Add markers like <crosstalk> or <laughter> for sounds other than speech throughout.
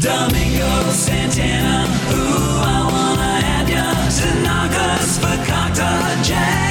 Domingo Santana, ooh, I wanna have ya. Tanaka's Fakakta, Jag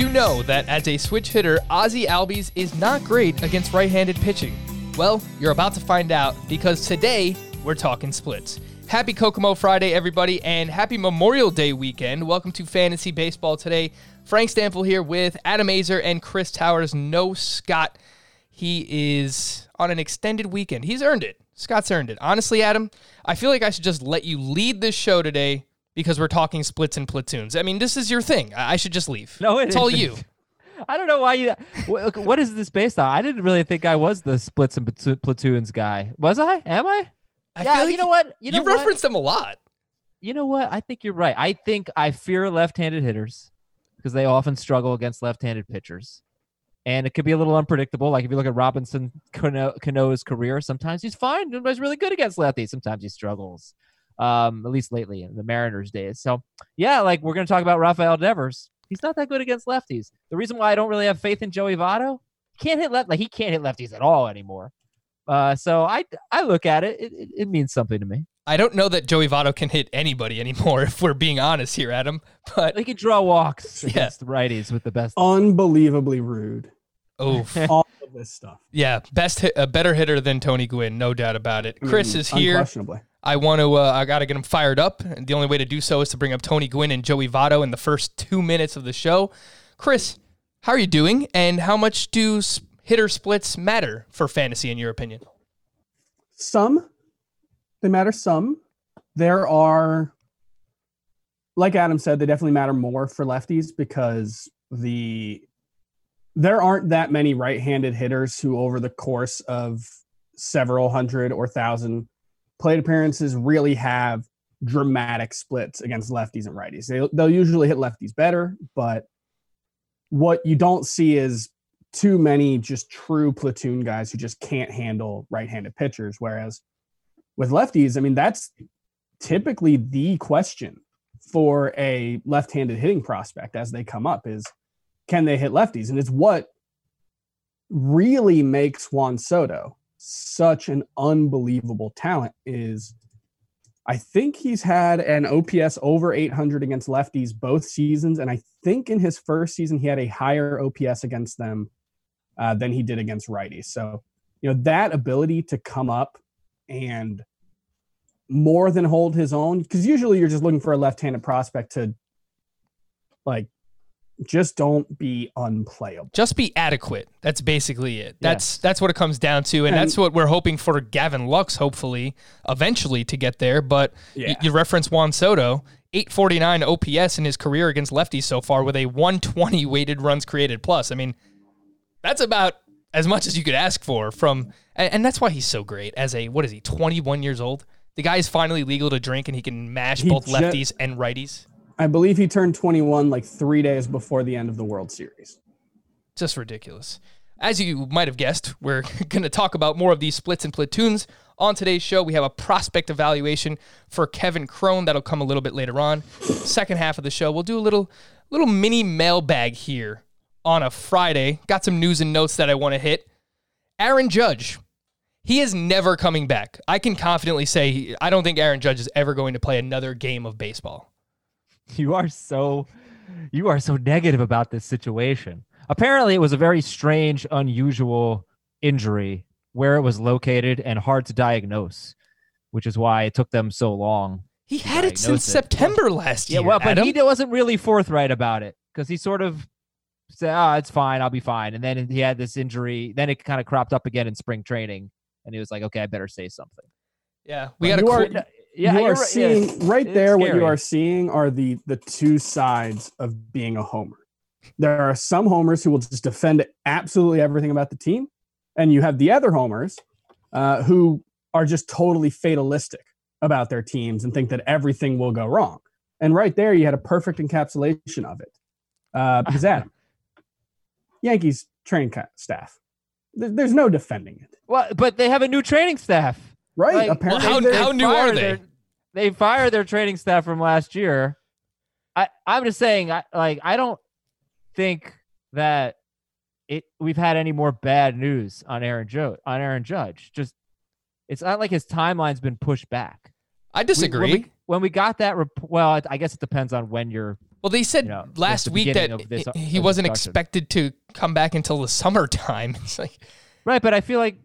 you know that as a switch hitter, Ozzie Albies is not great against right handed pitching? Well, you're about to find out because today we're talking splits. Happy Kokomo Friday, everybody, and happy Memorial Day weekend. Welcome to Fantasy Baseball today. Frank Stampfl here with Adam Aizer and Chris Towers. No Scott. He is on an extended weekend. He's earned it. Scott's earned it. Honestly, Adam, I feel like I should just let you lead this show today because we're talking splits and platoons. I mean, this is your thing. I I should just leave. No, it it's all isn't. you. <laughs> I don't know why you. What is this based on? I didn't really think I was the splits and platoons guy. Was I? Am I? I yeah. feel you know what? You know you what? referenced them a lot. You know what? I think you're right. I think I fear left-handed hitters because they often struggle against left-handed pitchers, and it could be a little unpredictable. Like if you look at Robinson Cano- Cano's career, sometimes he's fine. Sometimes he's really good against lefties. Sometimes he struggles. Um, at least lately in the Mariners days. So yeah, like we're gonna talk about Rafael Devers. He's not that good against lefties. The reason why I don't really have faith in Joey Votto, he can't hit left like he can't hit lefties at all anymore. Uh, so I I look at it, it, it, it means something to me. I don't know that Joey Votto can hit anybody anymore, <laughs> if we're being honest here, Adam. But He can draw walks <laughs> Yeah. against righties with the best. unbelievably rude. oh, <laughs> All of this stuff. yeah, best hit, a better hitter than Tony Gwynn, no doubt about it. Chris Mm, is here. Unquestionably. I want to. Uh, I got to get them fired up. And the only way to do so is to bring up Tony Gwynn and Joey Votto in the first two minutes of the show. Chris, how are you doing? And how much do hitter splits matter for fantasy, in your opinion? Some, they matter some. There are, like Adam said, they definitely matter more for lefties because the there aren't that many right-handed hitters who, over the course of several hundred or thousand plate appearances, really have dramatic splits against lefties and righties. They, they'll usually hit lefties better, but what you don't see is too many just true platoon guys who just can't handle right-handed pitchers. Whereas with lefties, I mean, that's typically the question for a left-handed hitting prospect as they come up is can they hit lefties? And it's what really makes Juan Soto such an unbelievable talent is I think he's had an OPS over 800 against lefties both seasons. And I think in his first season, he had a higher OPS against them uh, than he did against righties. So, you know, that ability to come up and more than hold his own, because usually you're just looking for a left handed prospect to like just don't be unplayable. Just be adequate. That's basically it. Yeah. That's that's what it comes down to, and, And- that's what we're hoping for Gavin Lux, hopefully, eventually to get there. But y- you reference Juan Soto, 849 OPS in his career against lefties so far, with a 120 weighted runs created plus. I mean, that's about as much as you could ask for from, and, and that's why he's so great. As a what is he, 21 years old? The guy is finally legal to drink, and he can mash He both ju- lefties and righties. I believe he turned 21 like three days before the end of the World Series. just ridiculous. As you might have guessed, we're <laughs> going to talk about more of these splits and platoons on today's show. We have a prospect evaluation for Kevin Cron that'll come a little bit later on. Second half of the show, we'll do a little little mini mailbag here on a Friday. Got some news and notes that I want to hit. Aaron Judge, he is never coming back. I can confidently say I don't think Aaron Judge is ever going to play another game of baseball. <laughs> You are so you are so negative about this situation. Apparently, it was a very strange, unusual injury where it was located and hard to diagnose, which is why it took them so long. He had it since it. September last year. Yeah, year. well, but Adam. he wasn't really forthright about it because he sort of said, "Ah, it's fine, I'll be fine," and then he had this injury. Then it kind of cropped up again in spring training, and he was like, "Okay, I better say something." yeah, we got a You are- cool- Yeah, you are right, yeah. seeing right It's there. What you are seeing are the the two sides of being a homer. There are some homers who will just defend absolutely everything about the team, and you have the other homers uh, who are just totally fatalistic about their teams and think that everything will go wrong. And right there, you had a perfect encapsulation of it. Uh, because Adam, <laughs> Yankees training ca- staff, There's no defending it, Well, but they have a new training staff. Right? Like, Apparently, how- how new are they? their- they fired their training staff from last year. I I'm just saying, I like I don't think that it we've had any more bad news on Aaron Joe on Aaron Judge. Just it's not like his timeline's been pushed back. I We- disagree. when, we, when we got that, rep- well, I- I guess it depends on when you're. well, they said you know, last the week that this- he wasn't expected to come back until the <laughs> summertime. It's like Right, but I feel like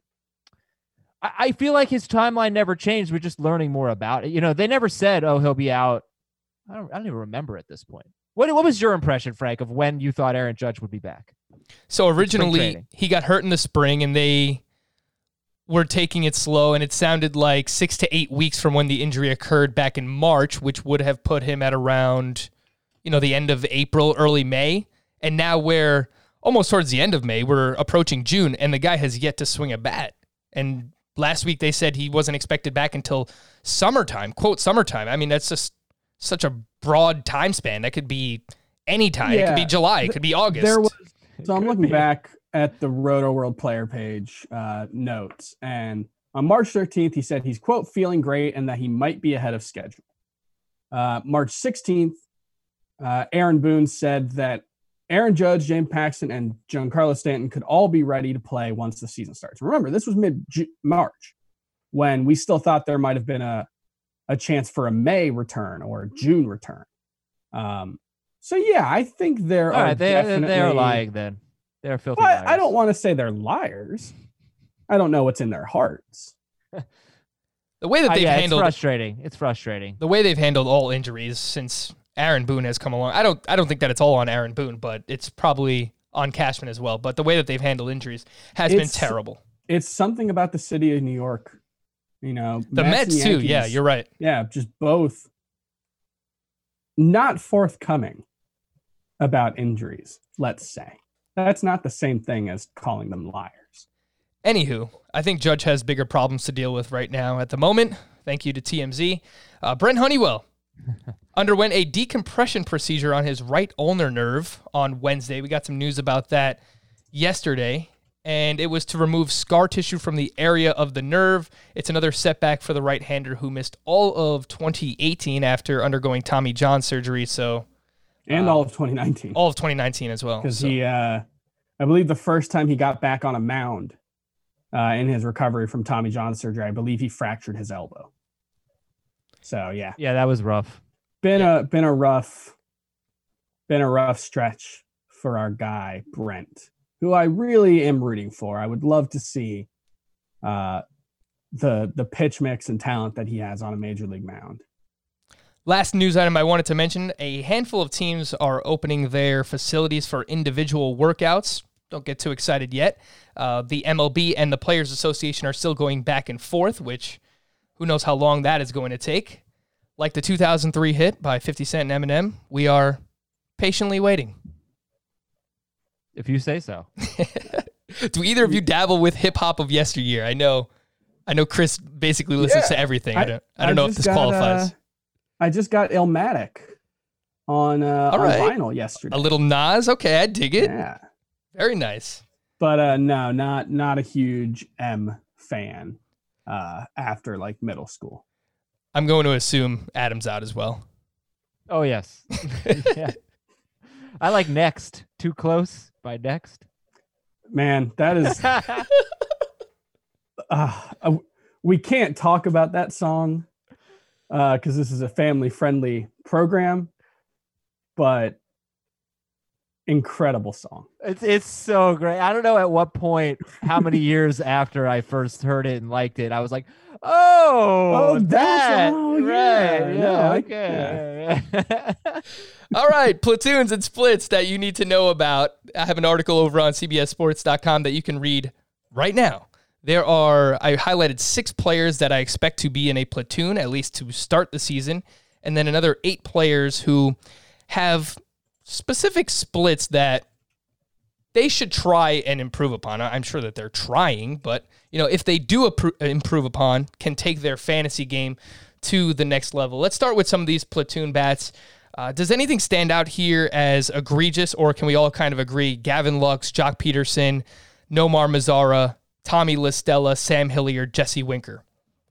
I, feel like his timeline never changed. We're just learning more about it. You know, they never said, "Oh, he'll be out." I don't. I don't even remember at this point. What What was your impression, Frank, of when you thought Aaron Judge would be back? So originally he got hurt in the spring and they were taking it slow and it sounded like 6 to 8 weeks from when the injury occurred back in March which would have put him at around you know the end of April early May and now we're almost towards the end of May we're approaching June and the guy has yet to swing a bat and last week they said he wasn't expected back until summertime quote summertime I mean that's just such a broad time span that could be any time Yeah. it could be July it could be August There was so I'm looking be. back at the Roto World player page uh, notes, and on March 13th, he said he's quote feeling great and that he might be ahead of schedule. Uh, March 16th, uh, Aaron Boone said that Aaron Judge, James Paxton, and Giancarlo Stanton could all be ready to play once the season starts. Remember, this was mid March when we still thought there might have been a a chance for a May return or a June return. Um, so yeah, I think there All are right, they they're definitely- lying then. They're filthy. Well, I- liars. I don't want to say they're liars. I don't know what's in their hearts. <laughs> the way that Uh, they've yeah, it's handled frustrating. It's frustrating. the way they've handled all injuries since Aaron Boone has come along. I don't I don't think that it's all on Aaron Boone, but it's probably on Cashman as well. But the way that they've handled injuries has been terrible. It's something about the city of New York. You know, The Mets Mets, and too. Yeah, you're right. Yeah, just both not forthcoming about injuries, let's say. That's not the same thing as calling them liars. Anywho, I think Judge has bigger problems to deal with right now at the moment. Thank you to TMZ. Uh, Brent Honeywell underwent a decompression procedure on his right ulnar nerve on Wednesday. We got some news about that yesterday, and it was to remove scar tissue from the area of the nerve. It's another setback for the right hander who missed all of 2018 after undergoing Tommy John surgery. So And Uh, all of 2019. all of 2019 as well. because So- he uh i believe the first time he got back on a mound uh in his recovery from tommy john surgery i believe he fractured his elbow so yeah Yeah, that was rough. been a been a rough been a rough stretch for our guy brent who i really am rooting for i would love to see uh the the pitch mix and talent that he has on a major league mound Last news item I wanted to mention a handful of teams are opening their facilities for individual workouts. Don't get too excited yet. Uh, the MLB and the Players Association are still going back and forth, which who knows how long that is going to take. Like the 2003 hit by 50 Cent and Eminem, we are patiently waiting. If you say so. <laughs> Do either of you dabble with hip hop of yesteryear? I know, I know. Chris basically listens Yeah, to everything. I, I- don't. I don't know if this got, qualifies. uh, i just got Illmatic on uh All on right. vinyl yesterday a little Nas, okay, I dig it. yeah Very nice. but uh no not not a huge m fan uh after like middle school I'm going to assume Adam's out as well. Oh yes. <laughs> <laughs> yeah. I like next. Too close by next. man that is uh, <laughs> uh, we can't talk about that song uh because this is a family friendly program but incredible song It's it's so great. I don't know at what point, how many <laughs> years after I first heard it and liked it, I was like, "Oh, Oh, that right? yeah, Yeah, I- okay." <laughs> All right, platoons and splits that you need to know about. I have an article over on CBSSports.com that you can read right now. There are, I highlighted six players that I expect to be in a platoon, at least to start the season, and then another eight players who have specific splits that they should try and improve upon. I'm sure that they're trying, but you know, if they do improve upon, can take their fantasy game to the next level. Let's start with some of these platoon bats. Uh, does anything stand out here as egregious, or can we all kind of agree? Gavin Lux, Joc Pederson, Nomar Mazara, Tommy La Stella, Sam Hilliard, Jesse Winker.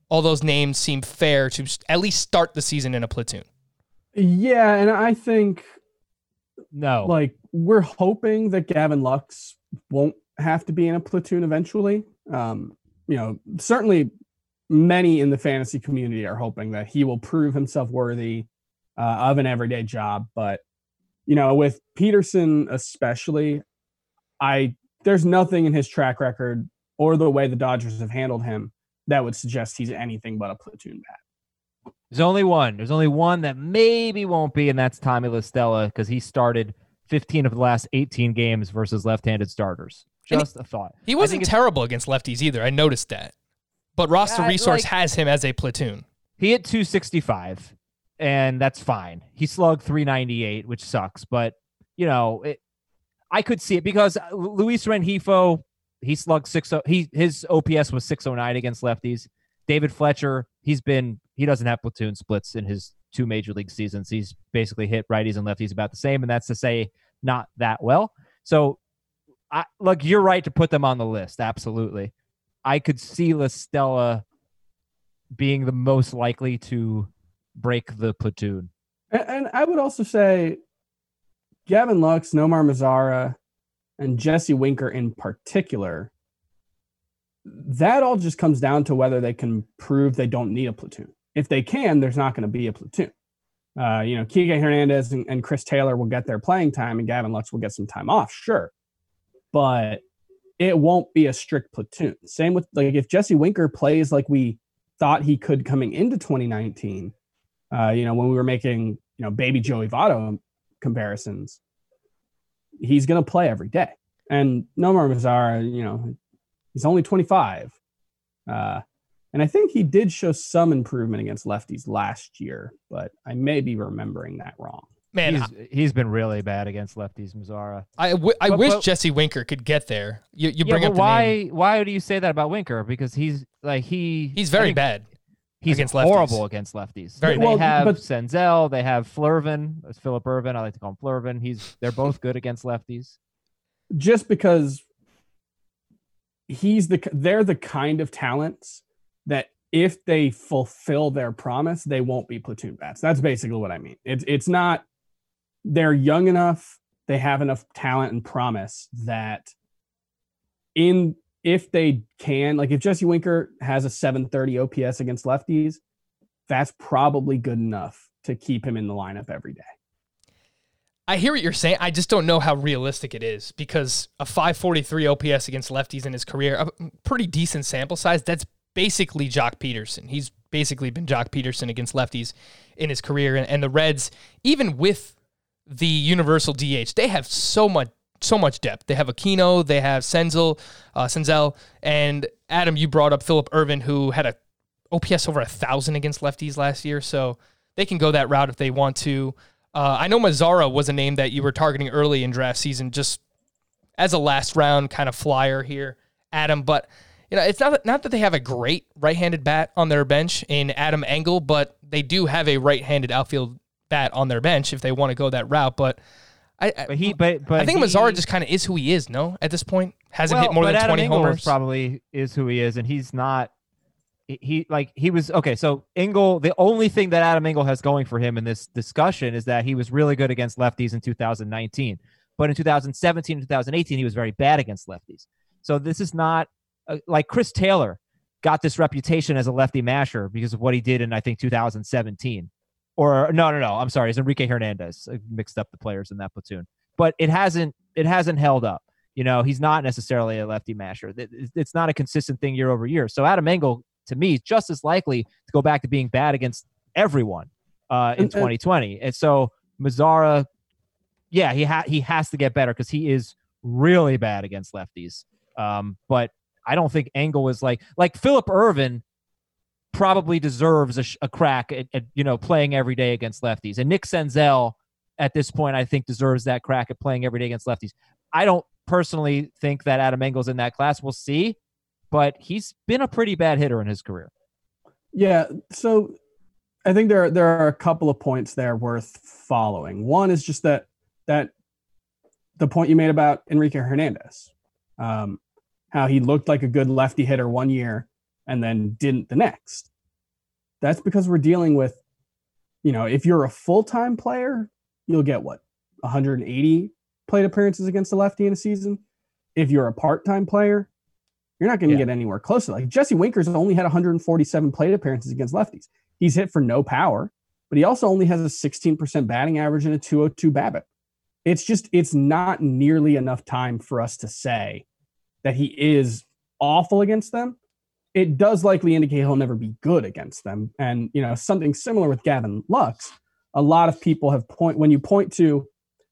All those names seem fair to at least start the season in a platoon. Yeah, and I think No. like we're hoping that Gavin Lux won't have to be in a platoon eventually. Um, you know, certainly many in the fantasy community are hoping that he will prove himself worthy uh, of an everyday job. But you know, with Pederson especially, I there's nothing in his track record or the way the Dodgers have handled him that would suggest he's anything but a platoon bat. There's only one. There's only one that maybe won't be, and that's Tommy La Stella because he started 15 of the last 18 games versus left-handed starters. And he- Just a thought. He wasn't terrible against lefties either. I noticed that. But roster Yeah, resource like- has him as a platoon. He hit 265, and that's fine. He slugged 398, which sucks, but you know, it, I could see it because uh, Luis Rengifo, he slugged six. oh, He his OPS was 609 against lefties. David Fletcher, he's been he doesn't have platoon splits in his two major league seasons. He's basically hit righties and lefties about the same, and that's to say not that well. So, I look, you're right to put them on the list. Absolutely, I could see La Stella being the most likely to break the platoon. And, and I would also say Gavin Lux, Nomar Mazara, and Jesse Winker in particular, that all just comes down to whether they can prove they don't need a platoon. If they can, there's not going to be a platoon. Uh, you know, Kike Hernandez and, and Chris Taylor will get their playing time, and Gavin Lux will get some time off, sure, but it won't be a strict platoon. Same with like if Jesse Winker plays like we thought he could coming into 2019, uh, you know, when we were making, you know, baby Joey Votto comparisons, he's going to play every day. And Nomar Mazara, you know, he's only 25. Uh, and I think he did show some improvement against lefties last year, but I may be remembering that wrong. Man, he's, he's been really bad against lefties, Mazara. I, I, w- I But- wish but- Jesse Winker could get there. You, you bring but up the why? name. Why do you say that about Winker? Because he's like he He's very think bad. He's against lefties. horrible against lefties. Very they Well, have but- Senzel. They have Flurvin. That's Phillip Ervin. I like to call him Flurvin. He's they're both good against lefties. just because he's the they're the kind of talents that if they fulfill their promise, they won't be platoon bats. That's basically what I mean. It's it's not they're young enough, they have enough talent and promise that in if they can, like if Jesse Winker has a 730 OPS against lefties, that's probably good enough to keep him in the lineup every day. I hear what you're saying. I just don't know how realistic it is because a 543 OPS against lefties in his career, a pretty decent sample size. That's basically Joc Pederson. He's basically been Joc Pederson against lefties in his career. And, and the Reds, even with the universal DH, they have so much so much depth. They have Aquino, they have Senzel, uh, Senzel, and Adam. You brought up Phillip Ervin, who had a OPS over a thousand against lefties last year, so they can go that route if they want to. Uh, I know Mazara was a name that you were targeting early in draft season, just as a last round kind of flyer here, Adam. But you know, it's not not that they have a great right-handed bat on their bench in Adam Engel, but they do have a right-handed outfield bat on their bench if they want to go that route. But I, I, But he, but but I think he, Mazara just kind of is who he is. No, at this point, hasn't well, hit more than Adam twenty Engel homers. Probably is who he is, and he's not. He- like he was okay. So Engel, the only thing that Adam Engel has going for him in this discussion is that he was really good against lefties in 2019, but in 2017 and 2018 he was very bad against lefties. So this is not uh, like Chris Taylor got this reputation as a lefty masher because of what he did in I think 2017. Or no, no, no. I'm sorry. It's Enrique Hernandez. I mixed up the players in that platoon, but it hasn't it hasn't held up. You know, he's not necessarily a lefty masher. It- it- It's not a consistent thing year over year. So Adam Engel, to me, just as likely to go back to being bad against everyone uh, in And- and- 2020. And so Mazara, yeah, he ha- he has to get better because he is really bad against lefties. Um, but I don't think Engel is like like Phillip Ervin probably deserves a, sh- a crack at, at you know playing every day against lefties, and Nick Senzel at this point I think deserves that crack at playing every day against lefties. I don't personally think that Adam Engel's in that class. We'll see, but he's been a pretty bad hitter in his career. Yeah, so I think there there are a couple of points there worth following. One is just that that the point you made about Enrique Hernandez. Um, how he looked like a good lefty hitter one year and then didn't the next. That's because we're dealing with, you know, if you're a full time player, you'll get what 180 plate appearances against a lefty in a season. If you're a part time player, you're not going to Yeah. get anywhere close to like Jesse Winkers only had 147 plate appearances against lefties. He's hit for no power, but he also only has a 16% batting average and a 202 BABIP. It's just it's not nearly enough time for us to say that he is awful against them. It does likely indicate he'll never be good against them. And you know, something similar with Gavin Lux. A lot of people have point when you point to,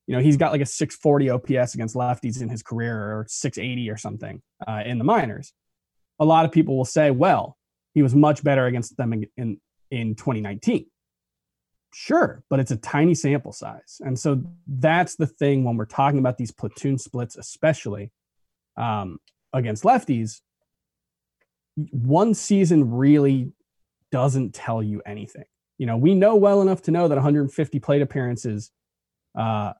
you know, he's got like a 640 OPS against lefties in his career or 680 or something uh, in the minors. A lot of people will say, well, he was much better against them in, in in 2019. Sure, but it's a tiny sample size. And so that's the thing when we're talking about these platoon splits, especially um, against lefties. One season really doesn't tell you anything. You know, we know well enough to know that 150 plate appearances uh,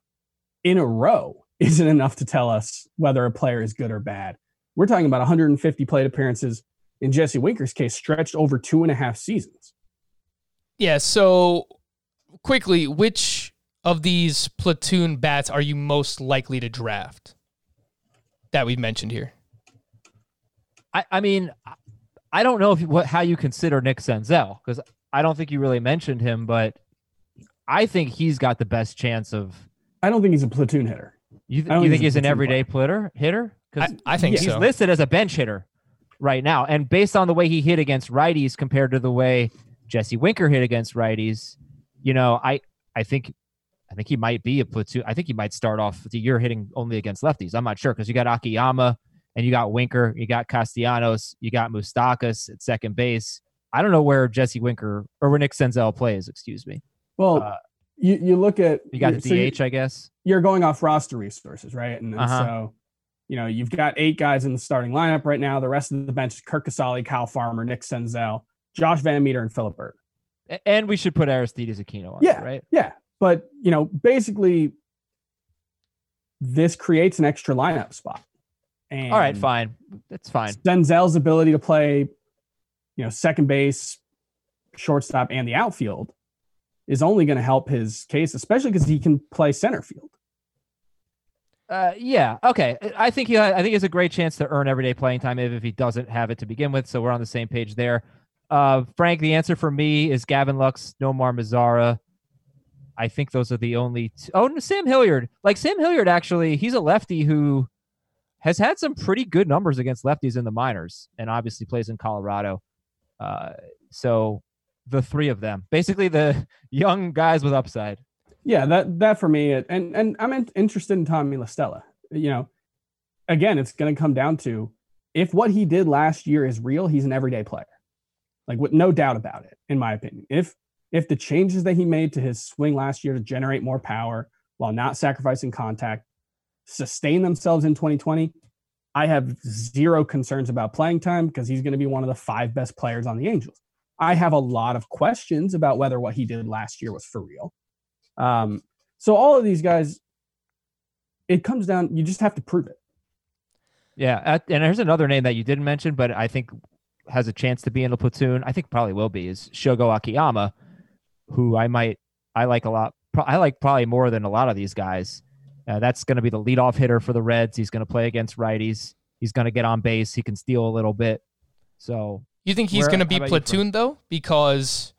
in a row <laughs> isn't enough to tell us whether a player is good or bad. We're talking about 150 plate appearances in Jesse Winker's case, stretched over two and a half seasons. Yeah. So quickly, which of these platoon bats are you most likely to draft that we've mentioned here? I, I mean, I- I don't know if what how you consider Nick Senzel because I don't think you really mentioned him, but I think he's got the best chance of. I don't think he's a platoon hitter. You, th- I don't you think think he's he's an platoon everyday hitter? Hitter? I, I think he's so. listed as a bench hitter right now, and based on the way he hit against righties compared to the way Jesse Winker hit against righties, you know, I I think I think he might be a platoon. I think he might start off the year hitting only against lefties. I'm not sure because you got Akiyama and you got Winker, you got Castellanos, you got Moustakas at second base. I don't know where Jesse Winker or where Nick Senzel plays. Excuse me. Well, Uh, you, you look at You got the so you- DH, I guess. you're going off roster resources, right? And, and Uh-huh. so, you know, you've got eight guys in the starting lineup right now. The rest of the bench is Curt Casali, Kyle Farmer, Nick Senzel, Josh Van Meter, and Philip Bird. And we should put Aristides Aquino on. Yeah. it, right. Yeah. But, you know, basically, this creates an extra lineup spot. And All right, fine. That's fine. Senzel's ability to play, you know, second base, shortstop, and the outfield is only going to help his case, especially because he can play center field. Uh, yeah. Okay. I think he. I think he has a great chance to earn everyday playing time, even if he doesn't have it to begin with. So we're on the same page there. Uh, Frank, the answer for me is Gavin Lux, Nomar Mazzara. I think those are the only. Two. Oh, no, Sam Hilliard. Like Sam Hilliard, actually, he's a lefty who has had some pretty good numbers against lefties in the minors, and obviously plays in Colorado. Uh, so the three of them, basically the <laughs> young guys with upside. Yeah, that that for me, and and I'm in- interested in Tommy LaStella. You know, again, it's going to come down to if what he did last year is real, he's an everyday player, like with no doubt about it, in my opinion. If if the changes that he made to his swing last year to generate more power while not sacrificing contact sustain themselves in 2020, I have zero concerns about playing time because he's going to be one of the five best players on the Angels. I have a lot of questions about whether what he did last year was for real. Um, so all of these guys, it comes down. You just have to prove it. Yeah, and there's another name that you didn't mention, but I think has a chance to be in a platoon. I think probably will be is Shogo Akiyama, who I might I like a lot. I like probably more than a lot of these guys. Uh, that's going to be the leadoff hitter for the Reds. He's going to play against righties. He's going to get on base. He can steal a little bit. So You think he's Where- going to be about platoon though? Because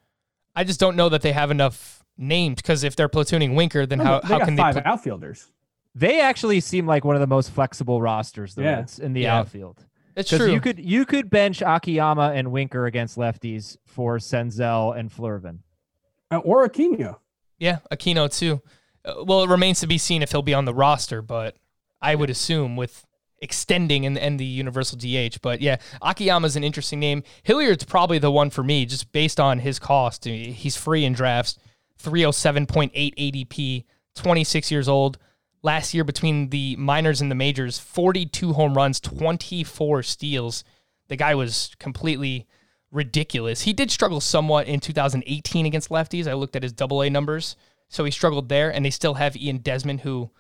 I just don't know that they have enough names. Because if they're platooning Winker, then No, how, they how got can they? five put- outfielders? they actually seem like one of the most flexible rosters the Yeah. Reds in the Yeah. outfield. it's true. you could you could bench Akiyama and Winker against lefties for Senzel and Flurvin. Uh, or Aquino. yeah, Aquino too. Uh, well, it remains to be seen if he'll be on the roster, but I would assume with extending and, and the universal DH. But yeah, Akiyama's an interesting name. Hilliard's probably the one for me, just based on his cost. He's free in drafts, 307.8 ADP, 26 years old. Last year, between the minors and the majors, 42 home runs, 24 steals. The guy was completely ridiculous. He did struggle somewhat in 2018 against lefties. I looked at his double A numbers. So he struggled there, and they still have Ian Desmond, who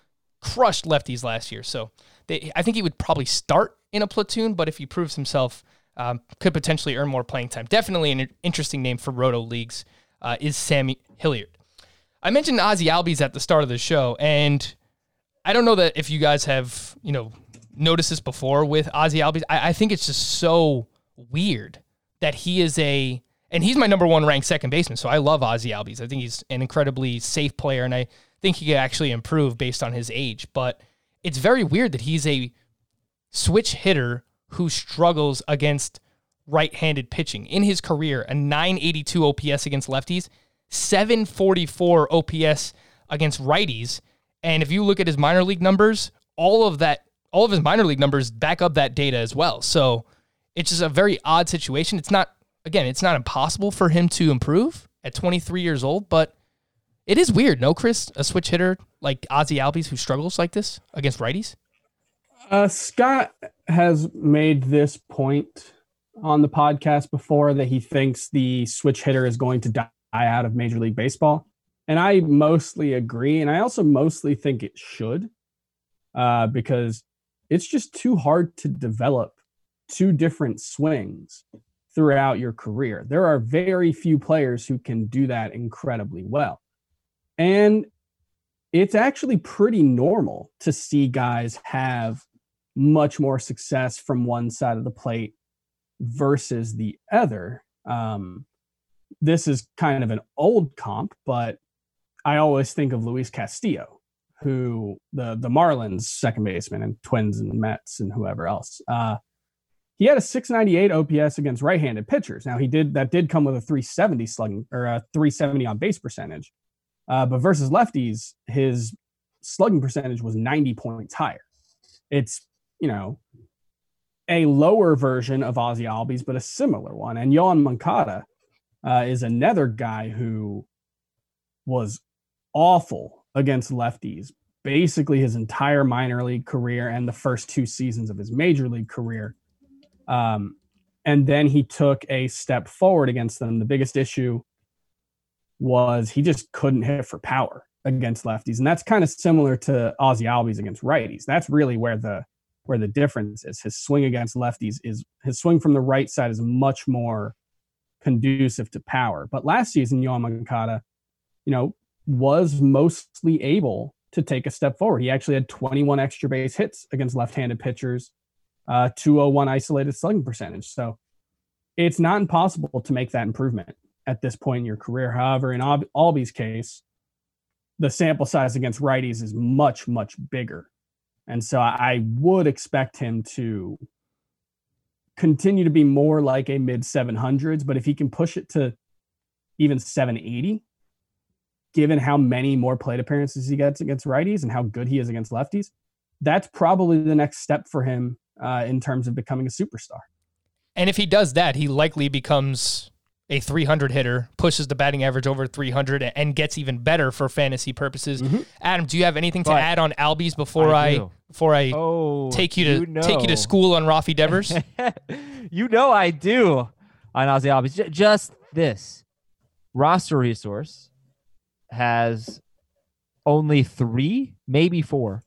crushed lefties last year. So they, I think he would probably start in a platoon, but if he proves himself, um, could potentially earn more playing time. Definitely an interesting name for roto leagues uh, is Sammy Hilliard. I mentioned Ozzie Albies at the start of the show, and I don't know that if you guys have you know noticed this before with Ozzie Albies. I, I think it's just so weird that he is a and he's my number one ranked second baseman. So I love Ozzie Albies. I think he's an incredibly safe player, and I think he could actually improve based on his age. But it's very weird that he's a switch hitter who struggles against right-handed pitching in his career. A 982 OPS against lefties, 744 OPS against righties. And if you look at his minor league numbers, all of that, all of his minor league numbers back up that data as well. So it's just a very odd situation. It's not, again, it's not impossible for him to improve at 23 years old, but it is weird, no, Chris? A switch hitter like Ozzie Albies who struggles like this against righties? Uh, Scott has made this point on the podcast before that he thinks the switch hitter is going to die out of Major League Baseball. And I mostly agree. And I also mostly think it should uh, because it's just too hard to develop two different swings throughout your career. There are very few players who can do that incredibly well. And it's actually pretty normal to see guys have much more success from one side of the plate versus the other. Um, this is kind of an old comp, but I always think of Luis Castillo, who the the Marlins second baseman and Twins and Mets and whoever else. Uh, he had a 698 OPS against right-handed pitchers. Now he did that did come with a 370 slugging or a 370 on base percentage, uh, but versus lefties, his slugging percentage was 90 points higher. It's you know a lower version of Ozzie Albies, but a similar one. And Yoan Moncada uh, is another guy who was awful against lefties basically his entire minor league career and the first two seasons of his major league career. Um, and then he took a step forward against them. The biggest issue was he just couldn't hit for power against lefties, and that's kind of similar to Ozzie Albies against righties. That's really where the where the difference is. His swing against lefties is his swing from the right side is much more conducive to power. But last season, Yoan you know, was mostly able to take a step forward. He actually had 21 extra base hits against left-handed pitchers, uh, 201 isolated slugging percentage. So it's not impossible to make that improvement at this point in your career. However, in Al- Albie's case, the sample size against righties is much, much bigger. And so I I would expect him to continue to be more like a mid 700s. But if he can push it to even 780, given how many more plate appearances he gets against righties and how good he is against lefties, that's probably the next step for him uh, in terms of becoming a superstar. And if he does that, he likely becomes a 300 hitter, pushes the batting average over 300, and gets even better for fantasy purposes. Mm-hmm. Adam, do you have anything to But- add on Albies before I I, before I Oh, take you to you take you to school on Rafi Devers? <laughs> you know I do on Ozzie Albies. J- just this roster resource has only three, maybe four.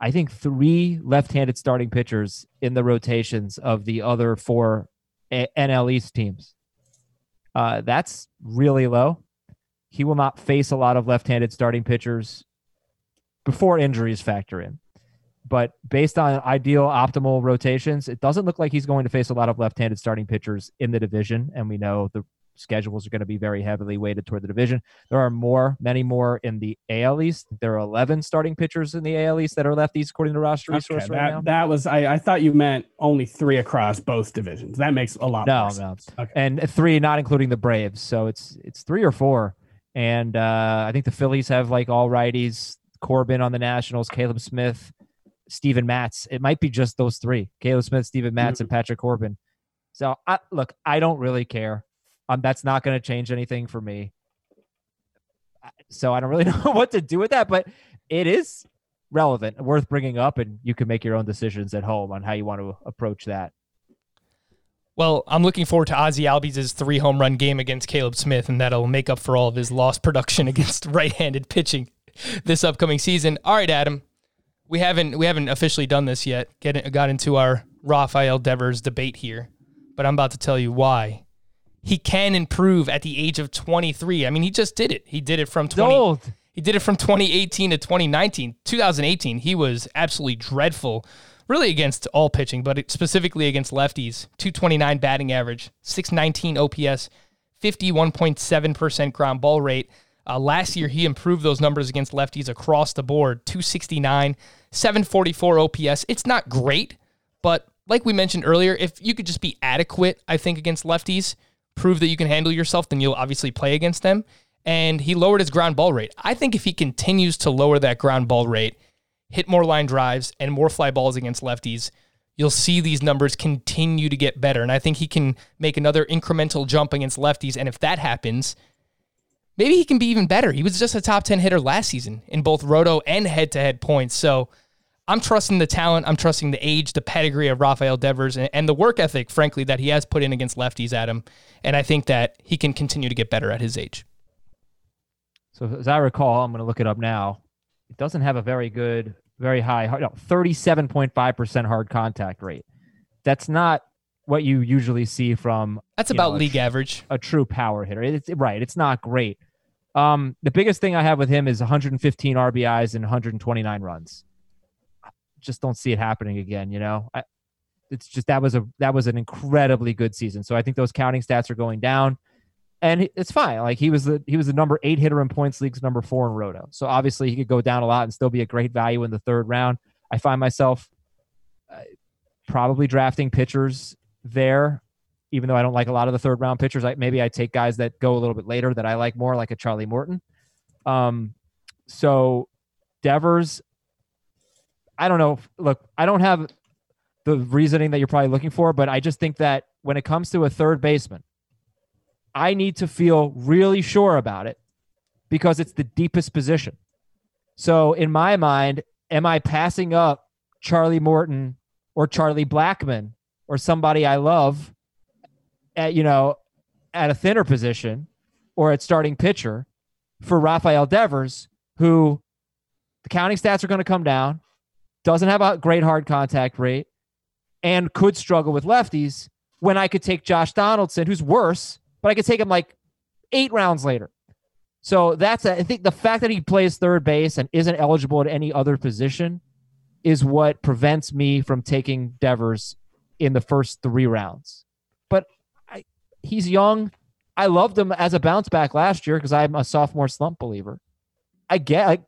I think three left-handed starting pitchers in the rotations of the other four A- NL East teams. Uh, that's really low. He will not face a lot of left-handed starting pitchers before injuries factor in but based on ideal optimal rotations, it doesn't look like he's going to face a lot of left-handed starting pitchers in the division. And we know the schedules are going to be very heavily weighted toward the division. There are more, many more in the AL East. There are 11 starting pitchers in the AL East that are lefties, according to roster resource Okay, right that, now. that was I, I thought you meant only three across both divisions. That makes a lot No, more no. Okay. and three, not including the Braves. So it's it's three or four. And uh, I think the Phillies have like all righties. Corbin on the Nationals, Caleb Smith, Steven Matz. It might be just those three: Caleb Smith, Steven Matz, and Patrick Corbin. So I, look, I don't really care. Um, that's not going to change anything for me. So I don't really <laughs> know what to do with that, but it is relevant, worth bringing up, and you can make your own decisions at home on how you want to approach that. Well, I'm looking forward to Ozzie Albies' three home run game against Caleb Smith, and that'll make up for all of his lost production <laughs> against right handed pitching this upcoming season. All right, Adam, we haven't we haven't officially done this yet. Get got into our Rafael Devers debate here, but I'm about to tell you why. He can improve at the age of 23. I mean, he just did it. He did it from 20. old. He did it from 2018 to 2019. 2018, he was absolutely dreadful, really against all pitching, but specifically against lefties. 229 batting average, 619 OPS, 51.7% ground ball rate. Uh, last year, he improved those numbers against lefties across the board 269, 744 OPS. It's not great, but like we mentioned earlier, if you could just be adequate, I think, against lefties, prove that you can handle yourself, then you'll obviously play against them. And he lowered his ground ball rate. I think if he continues to lower that ground ball rate, hit more line drives and more fly balls against lefties, you'll see these numbers continue to get better. And I think he can make another incremental jump against lefties. And if that happens, maybe he can be even better. He was just a top 10 hitter last season in both roto and head to head points. So I'm trusting the talent. I'm trusting the age, the pedigree of Rafael Devers, and, and the work ethic, frankly, that he has put in against lefties at him. And I think that he can continue to get better at his age. So as I recall, I'm going to look it up now. It doesn't have a very good, very high, no, 37.5% hard contact rate. That's not what you usually see from That's you know, about league tr- average. a true power hitter. It's right. It's not great. Um, the biggest thing I have with him is 115 RBIs and 129 runs. Just don't see it happening again. You know, I, it's just that was a that was an incredibly good season. So I think those counting stats are going down, and it's fine. Like he was the he was the number eight hitter in points leagues, number four in roto. So obviously he could go down a lot and still be a great value in the third round. I find myself uh, probably drafting pitchers there even though I don't like a lot of the third round pitchers, I, maybe I take guys that go a little bit later that I like more, like a Charlie Morton. Um, so Devers, I don't know. Look, I don't have the reasoning that you're probably looking for, but I just think that when it comes to a third baseman, I need to feel really sure about it because it's the deepest position. So in my mind, am I passing up Charlie Morton or Charlie Blackmon or somebody I love at you know at a thinner position or at starting pitcher for Rafael Devers, who the counting stats are going to come down, doesn't have a great hard contact rate, and could struggle with lefties. When I could take Josh Donaldson, who's worse, but I could take him like eight rounds later. So that's I think the fact that he plays third base and isn't eligible at any other position is what prevents me from taking Devers in the first three rounds. But I, he's young. I loved him as a bounce back last year because I'm a sophomore slump believer. I get like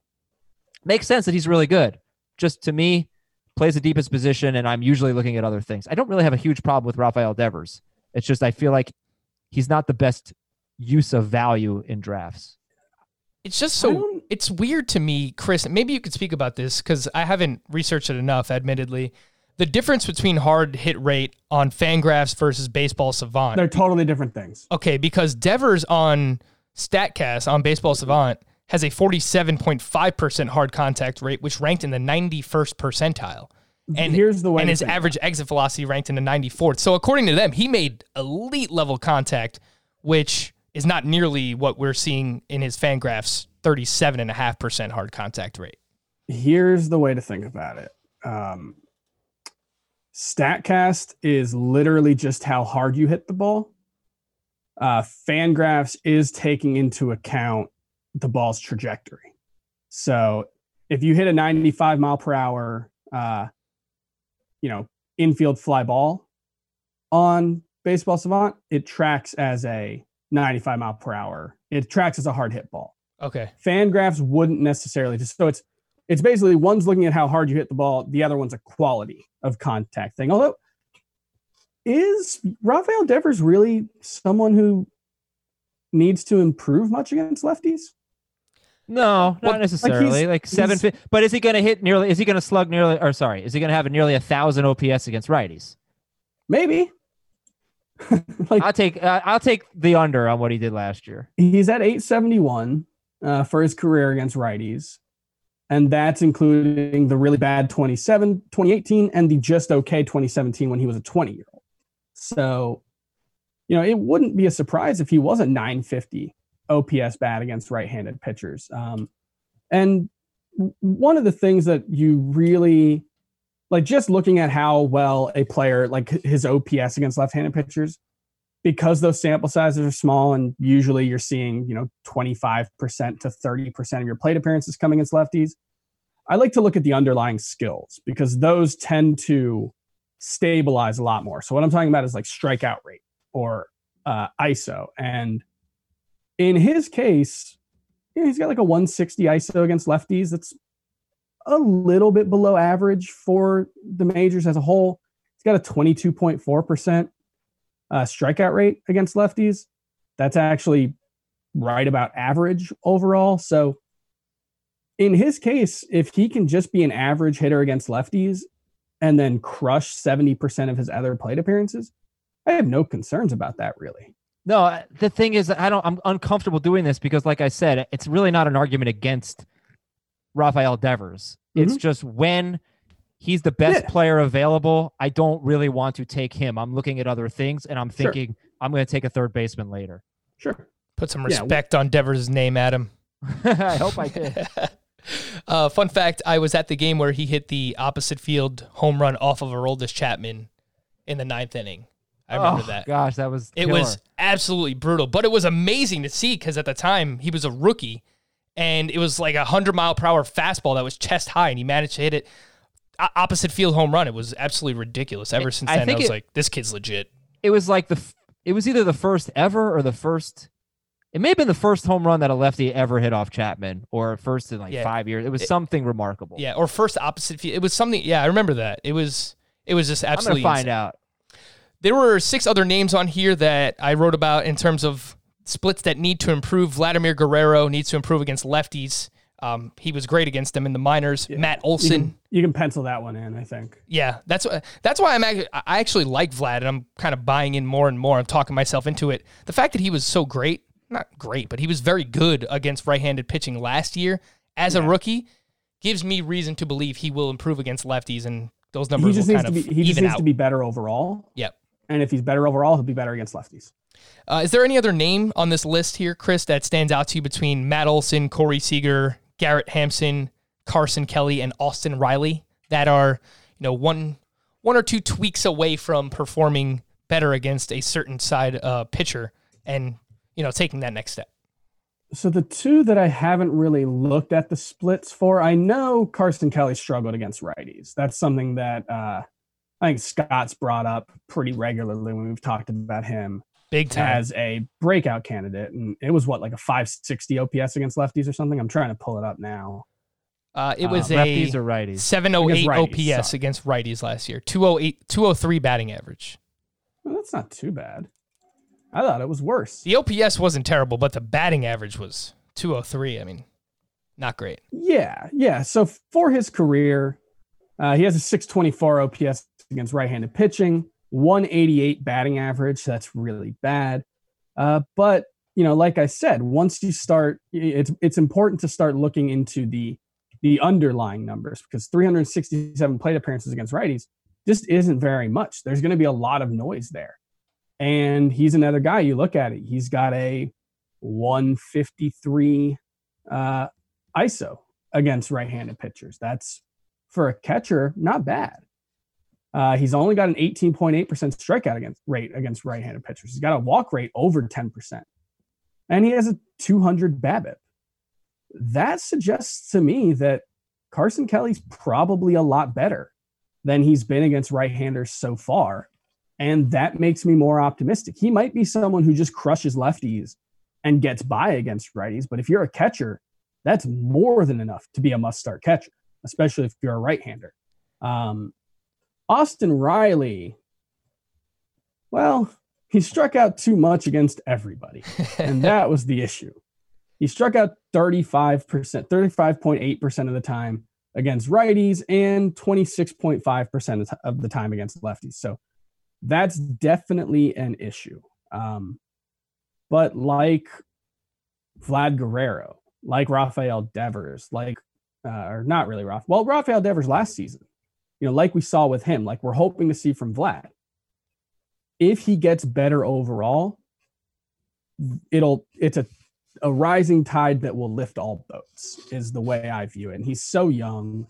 makes sense that he's really good. Just to me, plays the deepest position, and I'm usually looking at other things. I don't really have a huge problem with Rafael Devers. It's just I feel like he's not the best use of value in drafts. It's just so it's weird to me, Chris. Maybe you could speak about this because I haven't researched it enough, admittedly. The difference between hard hit rate on Fangraphs versus Baseball Savant. They're totally different things. Okay, because Devers on StatCast on Baseball Savant has a 47.5% hard contact rate, which ranked in the 91st percentile. And Here's the way and his average exit velocity ranked in the 94th. So according to them, he made elite level contact, which is not nearly what we're seeing in his Fangraphs 37.5% hard contact rate. here's the way to think about it. Um, Statcast is literally just how hard you hit the ball. Uh, Fangraphs is taking into account the ball's trajectory. So if you hit a 95 mile per hour, uh, you know, infield fly ball on Baseball Savant, it tracks as a 95 mile per hour. It tracks as a hard hit ball. Okay. Fan graphs wouldn't necessarily just so it's it's basically one's looking at how hard you hit the ball, the other one's a quality of contact thing. Although is Rafael Devers really someone who needs to improve much against lefties? No, Well, not necessarily. Like, he's- seven, but is he going to hit nearly? Is he going to slug nearly? Or sorry, is he going to have a nearly a thousand OPS against righties? Maybe. <laughs> like I'll take. Uh, I'll take the under on what he did last year. he's at 871 uh, for his career against righties. And that's including the really bad 27, 2018 and the just okay 2017 when he was a 20 year old. So, you know, it wouldn't be a surprise if he was a 950 OPS bad against right handed pitchers. Um, and one of the things that you really like just looking at how well a player like his OPS against left-handed pitchers because those sample sizes are small and usually you're seeing, you know, 25% to 30% of your plate appearances coming against lefties. I like to look at the underlying skills because those tend to stabilize a lot more. So what I'm talking about is like strikeout rate or uh, ISO. And in his case, you know, he's got like a 160 ISO against lefties. That's a little bit below average for the majors as a whole. He's got a 22.4% uh, strikeout rate against lefties. That's actually right about average overall. So, in his case, if he can just be an average hitter against lefties and then crush 70% of his other plate appearances, I have no concerns about that really. No, uh, the thing is, I don't. I'm uncomfortable doing this because, like I said, it's really not an argument against Rafael Devers. It's just when he's the best Yeah. player available, I don't really want to take him. I'm looking at other things, and I'm Sure. thinking I'm going to take a third baseman later. Sure. Put some Yeah, respect on Devers' name, Adam. <laughs> I hope I did. <laughs> uh, fun fact: I was at the game where he hit the opposite field home run off of Aroldis Chapman in the ninth inning. I remember oh, that. Gosh, that was It killer. was absolutely brutal, but it was amazing to see because at the time he was a rookie, and it was like a hundred mile per hour fastball that was chest high, and he managed to hit it opposite field home run. It was absolutely ridiculous. Ever since I then, I was it- like, this kid's legit. it was like the it was either the first ever or the first it may have been the first home run that a lefty ever hit off Chapman or first in like Yeah. five years. It was It- something remarkable. Yeah, or first opposite field. It was something. Yeah, I remember that. It was. It was just absolutely. I'm gonna find insane. out. There were six other names on here that I wrote about in terms of splits that need to improve. Vladimir Guerrero needs to improve against lefties. Um, he was great against them in the minors. Matt You Olson. can, you can pencil that one in, I think. Yeah, that's that's why I'm actually, I actually like Vlad, and I'm kind of buying in more and more. I'm talking myself into it. The fact that he was so great, not great, but he was very good against right-handed pitching last year as a rookie, gives me reason to believe he will improve against lefties, and those He numbers just will needs kind to of be he just needs out. to be better overall. yep. And if he's better overall, he'll be better against lefties. Uh, is there any other name on this list here, Chris, that stands out to you between Matt Olson, Corey Seager, Garrett Hampson, Carson Kelly, and Austin Riley that are, you know, one one or two tweaks away from performing better against a certain side uh, pitcher and you know taking that next step? So the two that I haven't really looked at the splits for, I know Carson Kelly struggled against righties. That's something that uh, I think Scott's brought up pretty regularly when we've talked about him Big time. as a breakout candidate. And it was what, like a 560 OPS against lefties or something? I'm trying to pull it up now. Uh, it uh, was a Lefties or righties? 708 righties, OPS sorry. against righties last year. 208, 203 batting average. Well, that's not too bad. I thought it was worse. The OPS wasn't terrible, but the batting average was 203. I mean, not great. Yeah, yeah. So for his career, uh, he has a 624 OPS against right-handed pitching, 188 batting average. That's really bad. Uh, but you know, like I said, once you start, it's it's important to start looking into the the underlying numbers because 367 plate appearances against righties just isn't very much. There's going to be a lot of noise there, and he's another guy. You look at it; he's got a 153 uh, ISO against right-handed pitchers. That's for a catcher, not bad. Uh, he's only got an 18.8% strikeout against rate against right-handed pitchers. He's got a walk rate over 10%, and he has a 200 BABIP. That suggests to me that Carson Kelly's probably a lot better than he's been against right-handers so far, and that makes me more optimistic. He might be someone who just crushes lefties and gets by against righties, but if you're a catcher, that's more than enough to be a must start catcher, especially if you're a right hander. Um, Austin Riley, well, he struck out too much against everybody, and <laughs> that was the issue. He struck out 35%, 35.8% of the time against righties and 26.5% of the- time against lefties. So that's definitely an issue. Um, but like Vlad Guerrero, like Rafael Devers, like uh, or not really Rafa. Well, Rafael Devers last season, you know, like we saw with him, like we're hoping to see from Vlad. If he gets better overall, it'll it's a a rising tide that will lift all boats is the way I view it. And he's so young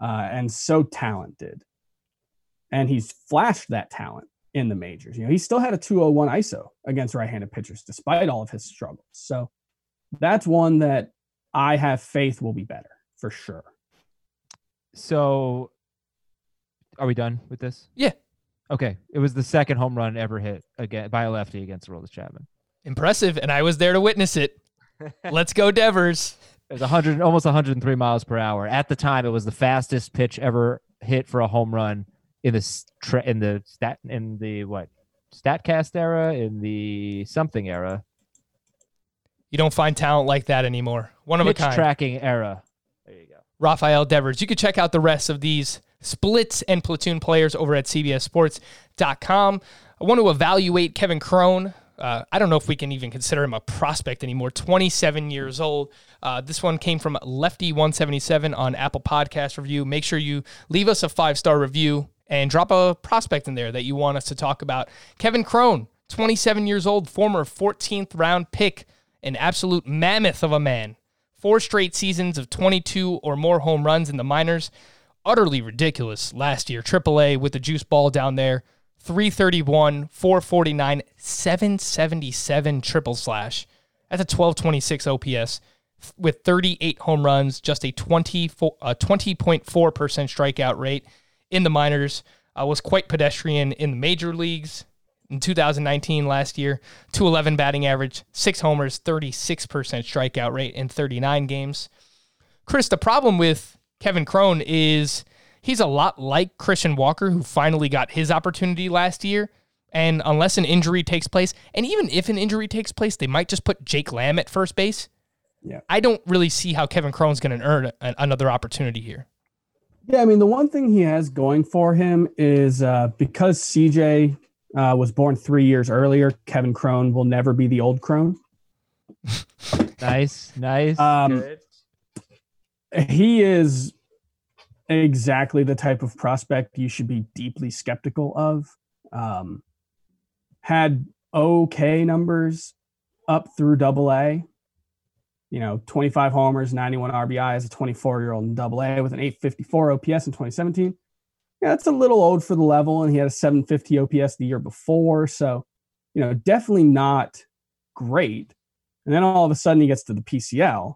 uh, and so talented, and he's flashed that talent in the majors. You know, he still had a 201 ISO against right-handed pitchers despite all of his struggles. So that's one that I have faith will be better for sure. So, are we done with this? Yeah. Okay. It was the second home run ever hit again by a lefty against Aroldis Chapman. Impressive, and I was there to witness it. <laughs> Let's go, Devers. It was 100, almost 103 miles per hour. At the time, it was the fastest pitch ever hit for a home run in the in the stat in the what Statcast era, in the something era, You don't find talent like that anymore. One of a kind. tracking era. There you go. Rafael Devers. You can check out the rest of these splits and platoon players over at CBSSports.com. I want to evaluate Kevin Cron. Uh, I don't know if we can even consider him a prospect anymore. 27 years old. Uh, this one came from Lefty177 on Apple Podcast Review. Make sure you leave us a five star review and drop a prospect in there that you want us to talk about. Kevin Cron, 27 years old, former 14th round pick, an absolute mammoth of a man four straight seasons of 22 or more home runs in the minors. Utterly ridiculous last year. AAA with the juice ball down there. 331, 449, 777 triple slash. That's a 1226 OPS with 38 home runs, just a 24, uh, 20.4% strikeout rate in the minors. Uh, was quite pedestrian in the major leagues in 2019 last year 211 batting average 6 homers 36% strikeout rate in 39 games chris the problem with kevin cron is he's a lot like christian walker who finally got his opportunity last year and unless an injury takes place and even if an injury takes place they might just put jake lamb at first base Yeah. i don't really see how kevin cron's going to earn a- another opportunity here Yeah, I mean, the one thing he has going for him is uh, because CJ uh, was born three years earlier, Kevin Cron will never be the old Crone. <laughs> Nice, nice. Um, good. He is exactly the type of prospect you should be deeply skeptical of. Um, had okay numbers up through double A. You know, 25 homers, 91 RBI as a 24 year old in double A with an 854 OPS in 2017. Yeah, that's a little old for the level, and he had a 750 OPS the year before. So, you know, definitely not great. And then all of a sudden he gets to the PCL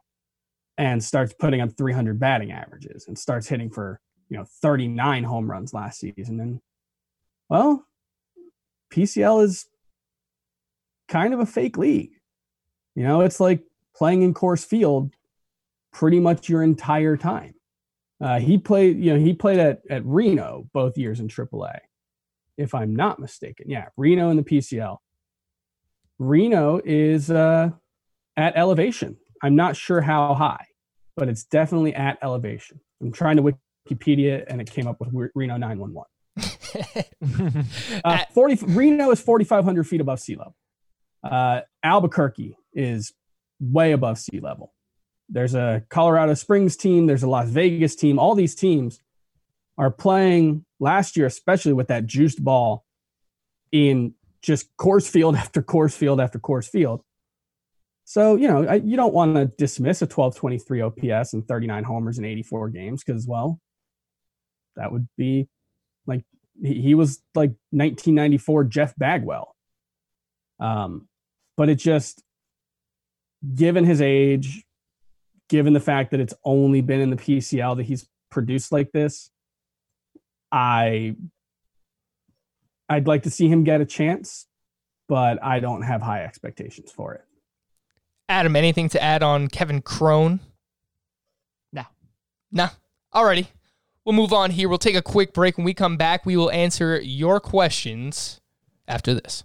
and starts putting up 300 batting averages and starts hitting for, you know, 39 home runs last season. And, well, PCL is kind of a fake league. You know, it's like playing in Coors Field pretty much your entire time. Uh, he played, you know, he played at, at Reno both years in AAA, if I'm not mistaken. Yeah, Reno in the PCL. Reno is uh, at elevation. I'm not sure how high, but it's definitely at elevation. I'm trying to Wikipedia, and it came up with Reno 911. <laughs> Uh, 40 Reno is 4,500 feet above sea level. Uh, Albuquerque is way above sea level. There's a Colorado Springs team. There's a Las Vegas team. All these teams are playing last year, especially with that juiced ball in just Coors Field <laughs> after Coors Field after Coors Field. So, you know, I, you don't want to dismiss a 1223 OPS and 39 homers in 84 games because, well, that would be like he, he was like 1994 Jeff Bagwell. Um, but it just, given his age, given the fact that it's only been in the PCL that he's produced like this, I I'd like to see him get a chance, but I don't have high expectations for it. Adam, anything to add on Kevin Cron? No. Nah. Alrighty. We'll move on here. We'll take a quick break. When we come back, we will answer your questions after this.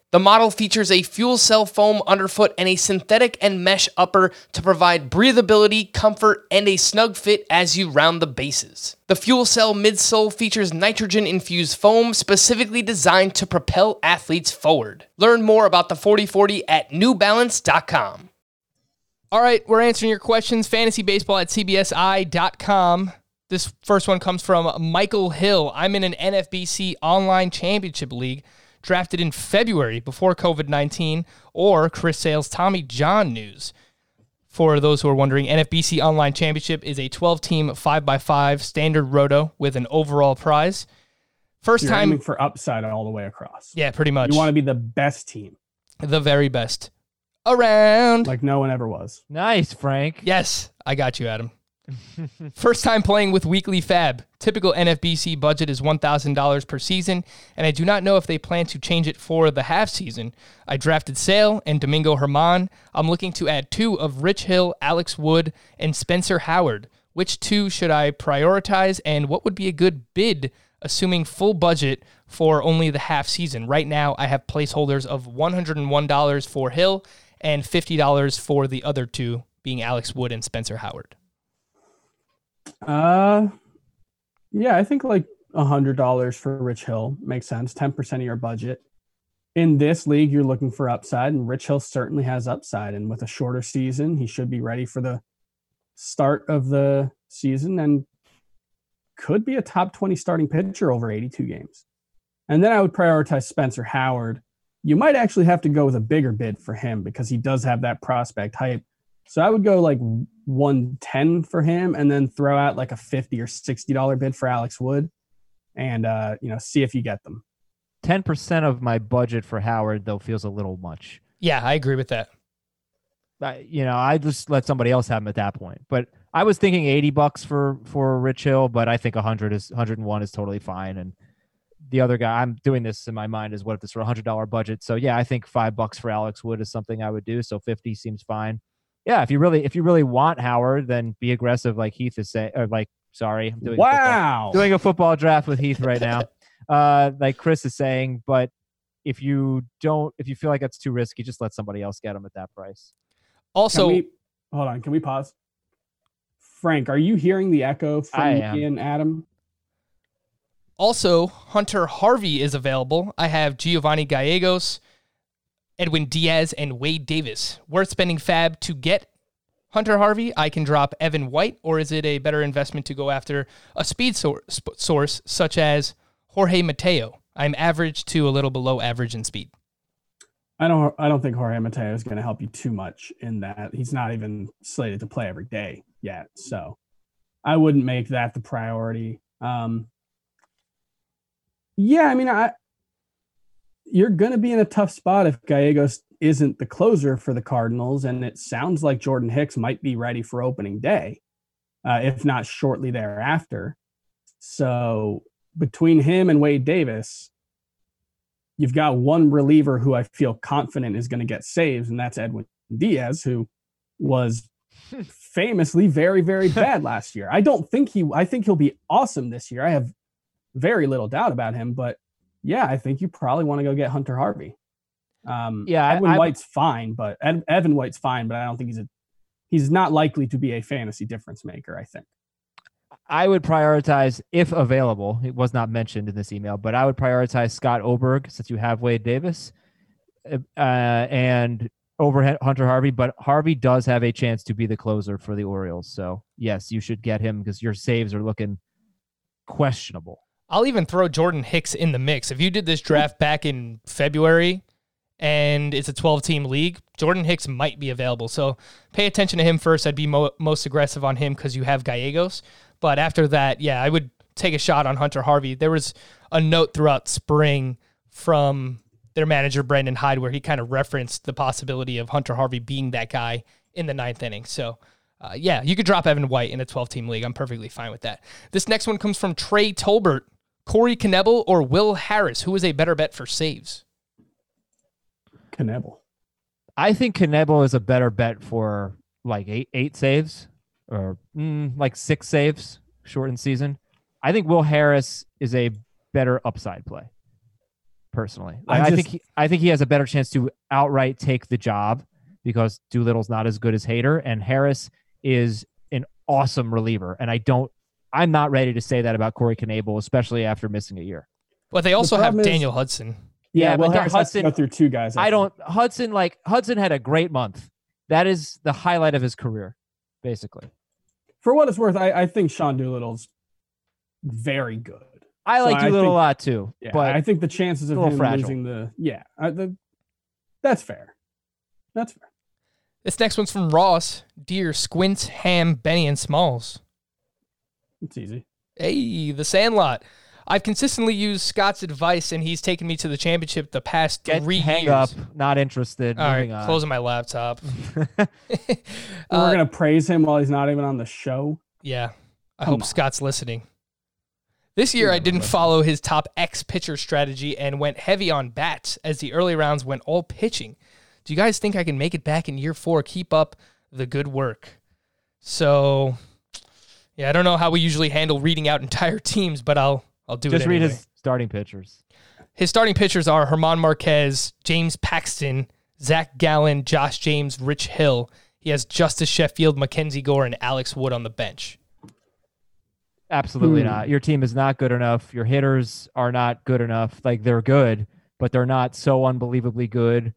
The model features a fuel cell foam underfoot and a synthetic and mesh upper to provide breathability, comfort, and a snug fit as you round the bases. The fuel cell midsole features nitrogen infused foam specifically designed to propel athletes forward. Learn more about the 4040 at newbalance.com. All right, we're answering your questions. Fantasy baseball at CBSI.com. This first one comes from Michael Hill. I'm in an NFBC online championship league drafted in February before COVID 19 or Chris Sale's Tommy John news. For those who are wondering, NFBC Online Championship is a 12 team 5x5 standard roto with an overall prize. 1st You're time, for upside all the way across. yeah, pretty much. You want to be the best team, the very best around. like no one ever was. Nice, Frank. Yes, I got you, Adam. First time playing with Weekly FAAB. Typical NFBC budget is $1,000 per season, and I do not know if they plan to change it for the half season. I drafted Sale and Domingo German. I'm looking to add two of Rich Hill, Alex Wood, and Spencer Howard. Which two should I prioritize, and what would be a good bid, assuming full budget for only the half season? Right now, I have placeholders of $101 for Hill and $50 for the other two, being Alex Wood and Spencer Howard. Uh, yeah, I think like a hundred dollars for Rich Hill makes sense. Ten percent of your budget. In this league, you're looking for upside, and Rich Hill certainly has upside. And with a shorter season, he should be ready for the start of the season and could be a top 20 starting pitcher over 82 games. And then I would prioritize Spencer Howard. You might actually have to go with a bigger bid for him because he does have that prospect hype. So I would go like 110 for him and then throw out like a 50 or 60 dollar bid for Alex Wood and uh, you know, see if you get them. Ten percent of my budget for Howard though feels a little much. Yeah, I agree with that. I, you know, I just let somebody else have him at that point. But I was thinking eighty bucks for for Rich Hill, but I think hundred is hundred and one is totally fine. And the other guy, I'm doing this in my mind is what if this were a hundred dollar budget? So yeah, I think five bucks for Alex Wood is something I would do. So fifty seems fine. Yeah, if you really if you really want Howard, then be aggressive like Heath is saying. Or like, sorry, I'm doing a football- Wow. doing a football draft with Heath right now. <laughs> uh, like Chris is saying, but if you don't, if you feel like that's too risky, just let somebody else get him at that price. Also, we, hold on, can we pause? Frank, are you hearing the echo from I me am. and Adam? also Hunter Harvey is available. I have Giovanni Gallegos, Edwin Diaz, and Wade Davis. Worth spending FAAB to get Hunter Harvey. I can drop Evan White, or is it a better investment to go after a speed sor- sp- source such as Jorge Mateo? I'm average to a little below average in speed. I don't I don't think Jorge Mateo is going to help you too much in that. He's not even slated to play every day yet. So I wouldn't make that the priority. Um Yeah, I mean I you're going to be in a tough spot if Gallegos isn't the closer for the Cardinals and it sounds like Jordan Hicks might be ready for opening day. Uh, if not shortly thereafter. So between him and Wade Davis, you've got one reliever who I feel confident is going to get saves, and that's Edwin Diaz, who was <laughs> famously very, very <laughs> bad last year. I don't think he, I think he'll be awesome this year. I have very little doubt about him, but yeah, I think you probably want to go get Hunter Harvey. Um, Yeah, I- Edwin I- White's fine, but Ed, Evan White's fine, but I don't think he's a, he's not likely to be a fantasy difference maker. I think. I would prioritize, if available, it was not mentioned in this email, but I would prioritize Scott Oberg since you have Wade Davis uh, and over Hunter Harvey. But Harvey does have a chance to be the closer for the Orioles. So, yes, you should get him because your saves are looking questionable. I'll even throw Jordan Hicks in the mix. If you did this draft back in February and it's a 12 team league, Jordan Hicks might be available. So pay attention to him first. I'd be mo- most aggressive on him because you have Gallegos. But after that, yeah, I would take a shot on Hunter Harvey. There was a note throughout spring from their manager, Brandon Hyde, where he kind of referenced the possibility of Hunter Harvey being that guy in the ninth inning. So, uh, yeah, you could drop Evan White in a 12 team league. I'm perfectly fine with that. This next one comes from Trey Tolbert. Corey Knebel or Will Harris? Who is a better bet for saves? Knebel. I think Knebel is a better bet for like eight eight saves or mm, like six saves shortened season. I think Will Harris is a better upside play. Personally, I Like, I, think he, I think he has a better chance to outright take the job because Doolittle's not as good as Hader, and Harris is an awesome reliever. And I don't, I'm not ready to say that about Corey Knebel, especially after missing a year. But they also have is- Daniel Hudson. Yeah, Yeah, Will but Harris has Hudson- go through two guys. I think. don't Hudson like Hudson had a great month. That is the highlight of his career, basically. For what it's worth, I, I think Sean Doolittle's very good. I So like I Doolittle think- a lot too, Yeah, but I think the chances of a little him fragile. losing the yeah, I, the, that's fair. That's fair. This next one's from Ross, Deer, Squint, Ham, Benny, and Smalls. It's easy. Hey, the Sandlot. I've consistently used Scott's advice, and he's taken me to the championship the past get three hang years. up. Not interested. All right, moving on. closing my laptop. <laughs> <laughs> We're Uh, gonna praise him while he's not even on the show. Yeah. I Come hope on. Scott's listening. This year, I didn't listens. follow his top X pitcher strategy and went heavy on bats as the early rounds went all pitching. Do you guys think I can make it back in year four? Keep up the good work. So, yeah, I don't know how we usually handle reading out <laughs> entire teams, but I'll I'll do it. Just it read anyway. his starting pitchers. His starting pitchers are German Marquez, James Paxton, Zach Gallen, Josh James, Rich Hill. He has Justus Sheffield, Mackenzie Gore, and Alex Wood on the bench. Absolutely Hmm. not. Your team is not good enough. Your hitters are not good enough. Like they're good, but they're not so unbelievably good.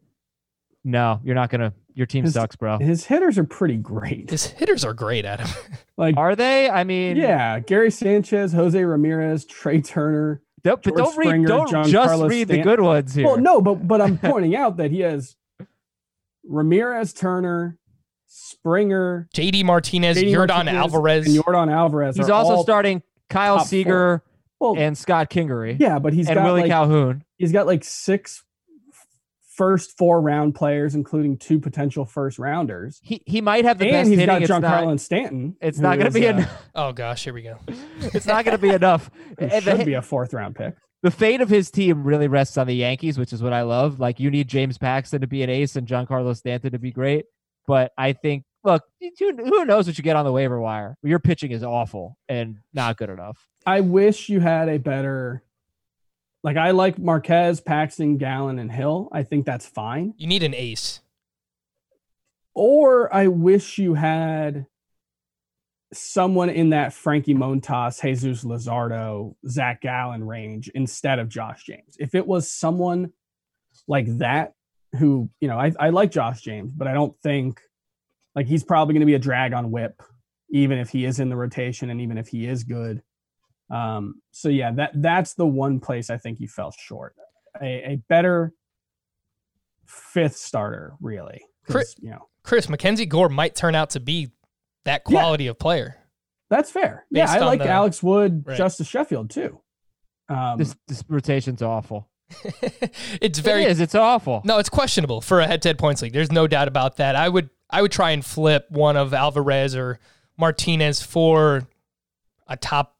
No, you're not gonna. Your team His- sucks, bro. His hitters are pretty great. His hitters are great, Adam. <laughs> Like Are they? I mean, yeah, Gary Sanchez, Jose Ramirez, Trea Turner. Don't, but George don't read. Springer, don't John just Carlos read the good ones here. Well, no, but but I'm pointing out that he has Ramirez, Turner, Springer, JD Martinez, JD Jordan Martinez, Alvarez. and Yordan Alvarez. He's also starting Kyle top. Seager Well, and Scott Kingery yeah, but he's and got Willie like Calhoun. he's got like six f- first four round players, including two potential first rounders. He he might have the and best he's hitting. got It's Giancarlo and Stanton. It's not going is, to be uh, enough. <laughs> oh gosh, here we go. <laughs> It's not going to be enough. <laughs> who And the, should be a fourth round pick. the fate of his team really rests on the Yankees, which is what I love. Like you need James Paxton to be an ace and Giancarlo Stanton to be great. But I think, look, who, who knows what you get on the waiver wire? Your pitching is awful and not good enough. I wish you had a better. Like I like Marquez, Paxton, Gallen, and Hill. I think that's fine. You need an ace. Or I wish you had someone in that Frankie Montas, Jesus Luzardo, Zach Gallen range instead of Josh James. If it was someone like that, who, you know, I, I like Josh James, but I don't think like he's probably going to be a drag on whip, even if he is in the rotation and even if he is good. Um, so yeah, that that's the one place I think you fell short. A, a better fifth starter, really. Chris- you know, Chris, Mackenzie Gore might turn out to be that Yeah. quality of player. That's fair. Yeah, I like the- Alex Wood, Right. Justus Sheffield too. Um, This this rotation's awful. <laughs> it's very it is. It's awful. No, it's questionable for a head-to-head points league. There's no doubt about that. I would I would try and flip one of Alvarez or Martinez for a top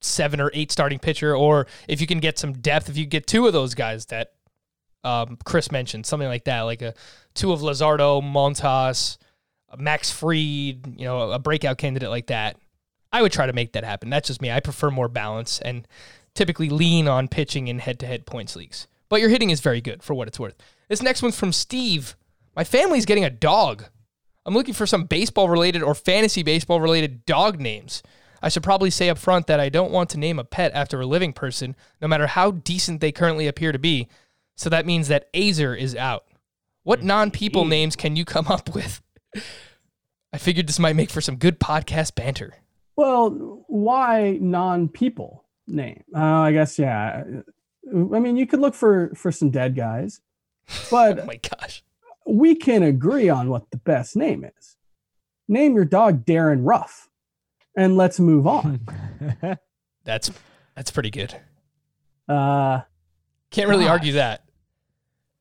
seven or eight starting pitcher, or if you can get some depth, if you get two of those guys that um, Chris mentioned, something like that, like a two of Luzardo, Montas, Max Fried, you know, a breakout candidate like that. I would try to make that happen. That's just me. I prefer more balance and typically lean on pitching in head-to-head points leagues. But your hitting is very good for what it's worth. This next one's from Steve. My family's getting a dog. I'm looking for some baseball related or fantasy baseball related dog names. I should probably say up front that I don't want to name a pet after a living person, no matter how decent they currently appear to be. So that means that Aizer is out. What mm-hmm. non people names can you come up <laughs> with? I figured this might make for some good podcast banter. well, why non-people? name. Oh, I guess yeah. I mean, you could look for for some dead guys, but <laughs> Oh my gosh. we can agree on what the best name is. Name your dog Darren Ruff, and let's move on. <laughs> That's that's pretty good. uh, Can't really Gosh. argue that.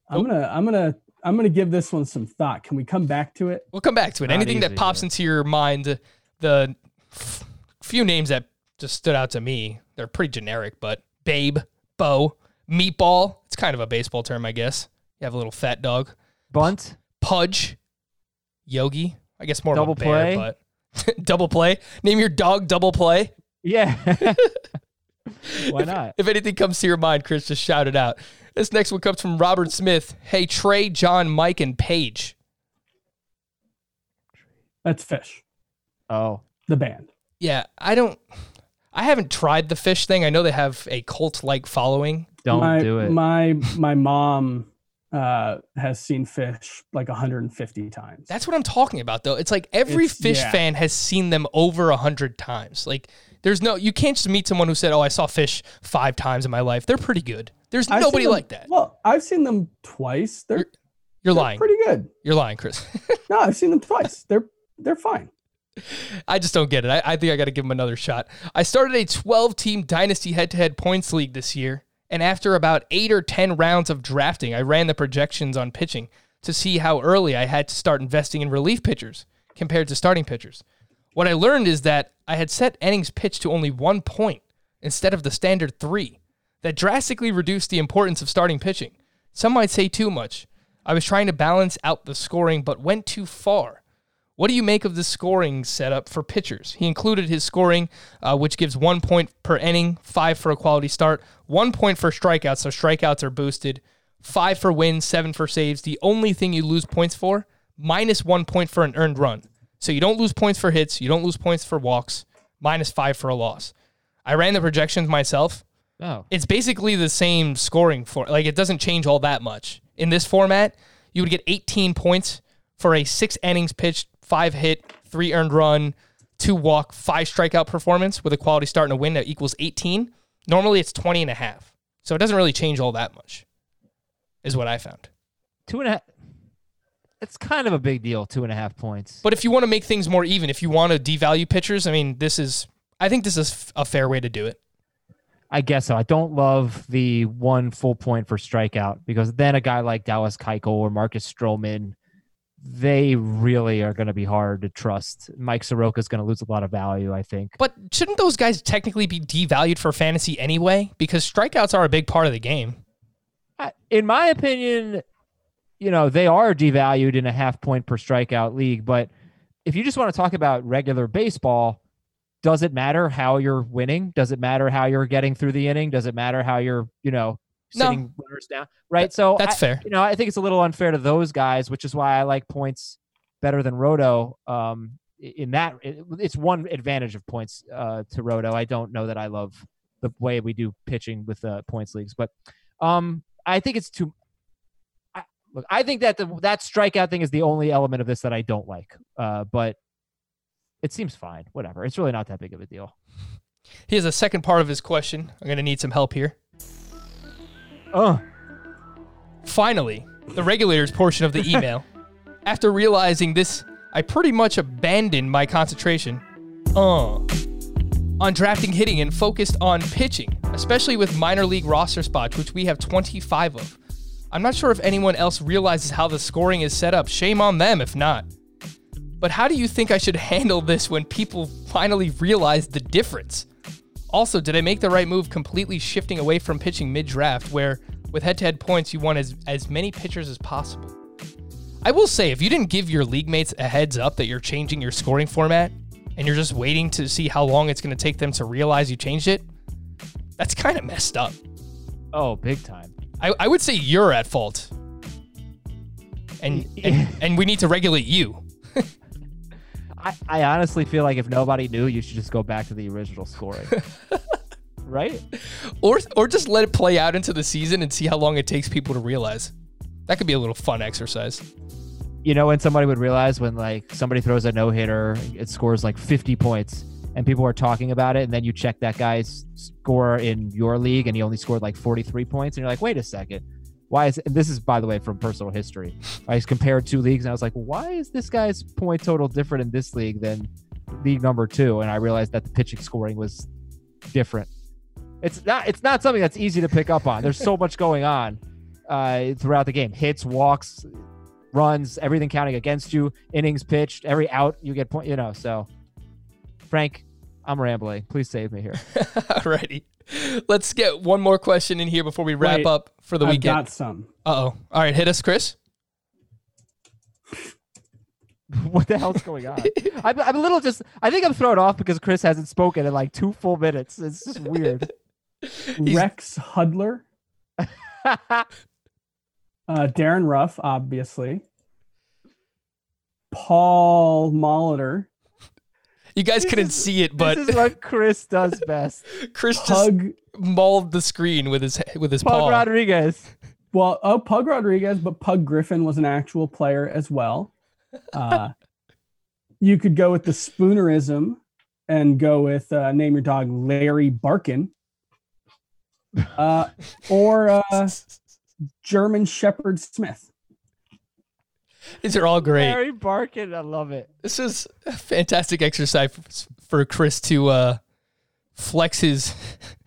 I'm gonna I'm gonna I'm gonna give this one some thought. Can we come back to it? We'll come back to it. Not Anything that pops yeah. into your mind, the f- few names that just stood out to me, they're pretty generic, but Babe, Bo, Meatball, it's kind of a baseball term, I guess. You have a little fat dog. Bunt. Pudge, Yogi, I guess more Double of a bear, play? but <laughs> double play. Name your dog double play. Yeah. <laughs> Why not? If anything comes to your mind, Chris, just shout it out. This next one comes from Robert Smith. Hey, Trey, John, Mike, and Paige. That's Phish, Oh. the band. Yeah, I don't. I haven't tried the Phish thing. I know they have a cult like following. Don't my, do it. My my mom uh, has seen Phish like 150 times. That's what I'm talking about, though. It's like every It's- Phish yeah. fan has seen them over a hundred times. Like, there's no, you can't just meet someone who said, "Oh, I saw Phish five times in my life." They're pretty good. There's I've nobody them- like that. Well, I've seen them twice. They're, You're they're lying. pretty good. You're lying, Chris. <laughs> No, I've seen them twice. They're they're fine. I just don't get it. I, I think I got to give him another shot. I started a 12 team dynasty head to head points league this year. And after about eight or 10 rounds of drafting, I ran the projections on pitching to see how early I had to start investing in relief pitchers compared to starting pitchers. What I learned is that I had set innings pitched to only one point instead of the standard three. That drastically reduced the importance of starting pitching. Some might say too much. I was trying to balance out the scoring, but went too far. What do you make of the scoring setup for pitchers? He included his scoring, uh, which gives one point per inning, five for a quality start, one point for strikeouts, so strikeouts are boosted, five for wins, seven for saves. The only thing you lose points for, minus one point for an earned run. So you don't lose points for hits, you don't lose points for walks, minus five for a loss. I ran the projections myself. Oh. It's basically the same scoring for like it doesn't change all that much. In this format, you would get 18 points for a six innings pitched, five hit, three earned run, two walk, five strikeout performance with a quality start and a win that equals 18. Normally it's 20 and a half. So it doesn't really change all that much, is what I found. Two and a half. It's kind of a big deal. Two and a half points. But if you want to make things more even, if you want to devalue pitchers, I mean, this is, I think this is a fair way to do it. I guess so. I don't love the one full point for strikeout because then a guy like Dallas Keuchel or Marcus Stroman, they really are going to be hard to trust. Mike Soroka is going to lose a lot of value, I think. But shouldn't those guys technically be devalued for fantasy anyway? Because strikeouts are a big part of the game. I- in my opinion, you know, they are devalued in a half point per strikeout league. But if you just want to talk about regular baseball, does it matter how you're winning? Does it matter how you're getting through the inning? Does it matter how you're, you know, No. runners down? Right. So That's I- fair. you know, I think it's a little unfair to those guys, which is why I like points better than Roto. Um, in that, it, it's one advantage of points uh, to Roto. I don't know that I love the way we do pitching with uh, points leagues, but um, I think it's too. I, look, I think that the, that strikeout thing is the only element of this that I don't like. Uh, but it seems fine. Whatever. It's really not that big of a deal. He has a second part of his question. I'm going to need some help here. Oh, Finally, the regulators portion of the <laughs> email. After realizing this, I pretty much abandoned my concentration uh, on drafting hitting and focused on pitching, especially with minor league roster spots, which we have 25 of. I'm not sure if anyone else realizes how the scoring is set up. Shame on them if not. But how do you think I should <laughs> handle this when people finally realize the difference? Also, did I make the right move completely shifting away from pitching mid draft, where with head to head points, you want as, as many pitchers as possible? I will say, if you didn't give your league mates a heads up that you're changing your scoring format and you're just waiting to see how long it's going to take them to realize you changed it, that's kind of messed up. oh, big time. I, I would say you're at fault. And, and, <laughs> and we need to regulate you. I, I honestly feel like if nobody knew, you should just go back to the original scoring. <laughs> right? Or, or just let it play out into the season and see how long it takes people to realize. That could be a little fun exercise. You know when somebody would realize when like somebody throws a no hitter, it scores like 50 points, and people are talking about it, and then you check that guy's score in your league, and he only scored like 43 points, and you're like, wait a second, why is this is by the way from personal history? I compared two leagues, and I was like, why is this guy's point total different in this league than league number two? And I realized that the pitching scoring was different. It's not it's not something that's easy to pick up on. There's so much going on uh, throughout the game: hits, walks, runs, everything counting against you, innings pitched, every out you get point. You know, so Frank, I'm rambling. Please save me here. <laughs> Alrighty. <laughs> Let's get one more question in here before we wrap Wait, up for the I've weekend. got some. Uh oh. All right, hit us, Chris. <laughs> what the hell's going on? I'm, I'm a little just. I think I'm thrown off because Chris hasn't spoken in like two full minutes. It's just weird. <laughs> Rex Hudler, uh, Darren Ruff, obviously. Paul Molitor, You guys couldn't see it, but this is what Chris does <laughs> best. Chris just Pug. mauled the screen with his with his Pug paw. Rodriguez. Well, oh, Pug Rodriguez, but Pug Griffin was an actual player as well. Uh, <laughs> you could go with the spoonerism and go with uh, name your dog Larry Barkin, uh, or uh, <laughs> German Shepherd Smith. These are all great. Barry Barkin. I love it. This is a fantastic exercise for Chris to uh, flex his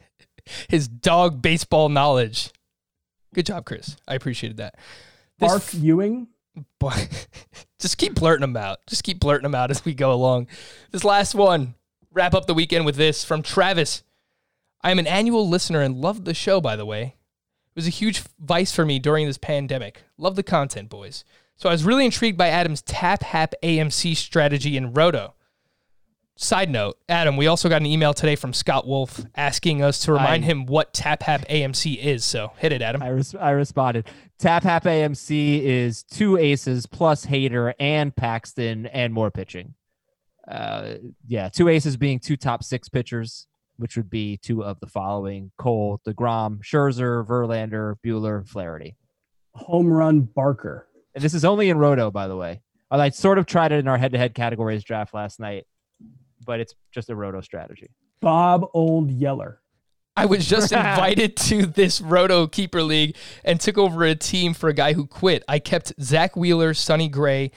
<laughs> his dog baseball knowledge. Good job, Chris. I appreciated that. This Mark Ewing, <laughs> just keep blurting them out. Just keep blurting them out as we go along. This last one, wrap up the weekend with this from Travis. I am an annual listener and love the show, by the way. It was a huge vice for me during this pandemic. Love the content, boys. So I was really intrigued by Adam's Tap Hap AMC strategy in Roto. Side note, Adam, we also got an email today from Scott Wolf asking us to remind I- him what Tap Hap AMC is. So hit it, Adam. I, res- I responded. Tap Hap AMC is two aces plus Hader and Paxton and more pitching. Uh, yeah, two aces being two top six pitchers, which would be two of the following: Cole, Degrom, Scherzer, Verlander, Buehler, Flaherty. home run Barker. And this is only in Roto, by the way. I sort of tried it in our head-to-head categories draft last night, but it's just a Roto strategy. Bob Old Yeller. I was just <laughs> invited to this Roto Keeper League and took over a team for a guy who quit. I kept Zack Wheeler, Sonny Gray,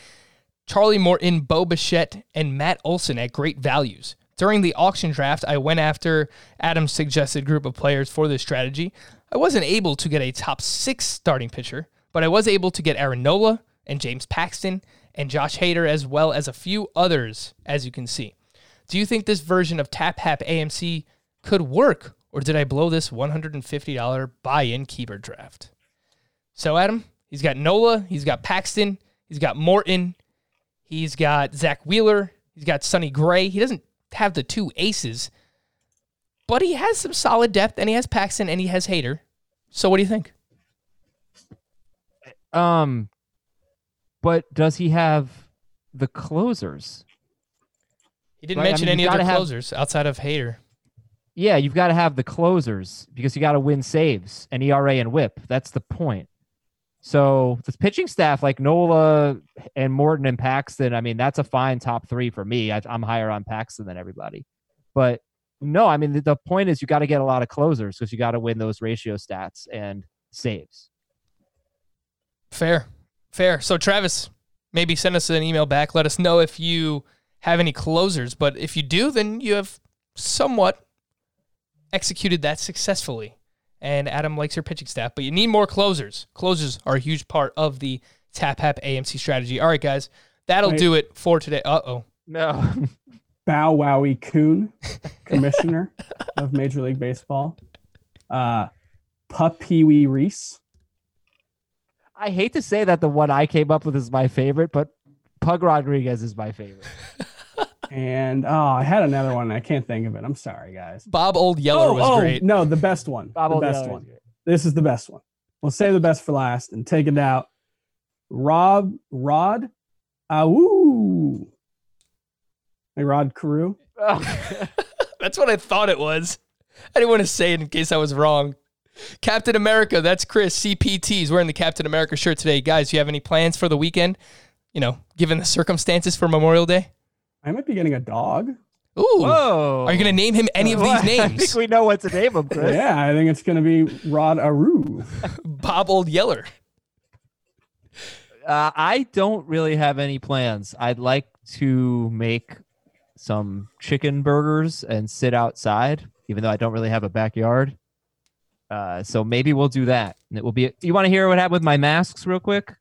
Charlie Morton, Bo Bichette, and Matt Olson at great values. During the auction draft, I went after Adam's suggested group of players for this strategy. I wasn't able to get a top six starting pitcher, but I was able to get Aaron Nola and James Paxton and Josh Hader, as well as a few others, as you can see. Do you think this version of Tap Hap AMC could work, or did I blow this $150 buy in keeper draft? So, Adam, he's got Nola, he's got Paxton, he's got Morton, he's got Zack Wheeler, he's got Sonny Gray. He doesn't have the two aces, but he has some solid depth, and he has Paxton and he has Hader. So, what do you think? Um, but does he have the closers? He didn't Right, I mention mean, any other have- closers outside of Hader. Yeah, you've got to have the closers because you got to win saves and ERA and WHIP. That's the point. So the pitching staff, like Nola and Morton and Paxton, I mean, that's a fine top three for me. I, I'm higher on Paxton than everybody. But no, I mean, the, the point is you got to get a lot of closers because you got to win those ratio stats and saves. Fair. Fair. So, Travis, maybe send us an email back. Let us know if you have any closers. But if you do, then you have somewhat executed that successfully. And Adam likes your pitching staff, but you need more closers. Closers are a huge part of the Tap Hap AMC strategy. All right, guys, that'll Wait. do it for today. Uh oh. No. <laughs> Bow Wowie Coon, commissioner of Major League Baseball. Uh, Pup Pee Wee Reese. I hate to say that the one I came up with is my favorite, but Pug Rodriguez is my favorite. <laughs> And oh, I had another one. I can't think of it. I'm sorry, guys. Bob Old Yeller oh, was oh, great. no, the best one. Bob the Oldell best is one. This is the best one. We'll save the best for last and take it out. Rob Rod Awoo. Hey, Rod Carew. <laughs> <laughs> That's what I thought it was. I didn't want to say it in case I was wrong. Captain America, that's Chris. CPT's wearing the Captain America shirt today. Guys, do you have any plans for the weekend? You know, given the circumstances for Memorial Day? I might be getting a dog. Ooh. Whoa. Are you going to name him any of these names? <laughs> I think we know what to name him, Chris. Yeah, I think it's going to be Rod Aru. <laughs> Bob Old Yeller. Uh, I don't really have any plans. I'd like to make some chicken burgers and sit outside, even though I don't really have a backyard. Uh, so maybe we'll do that. And it will be. You want to hear what happened with my masks, real quick?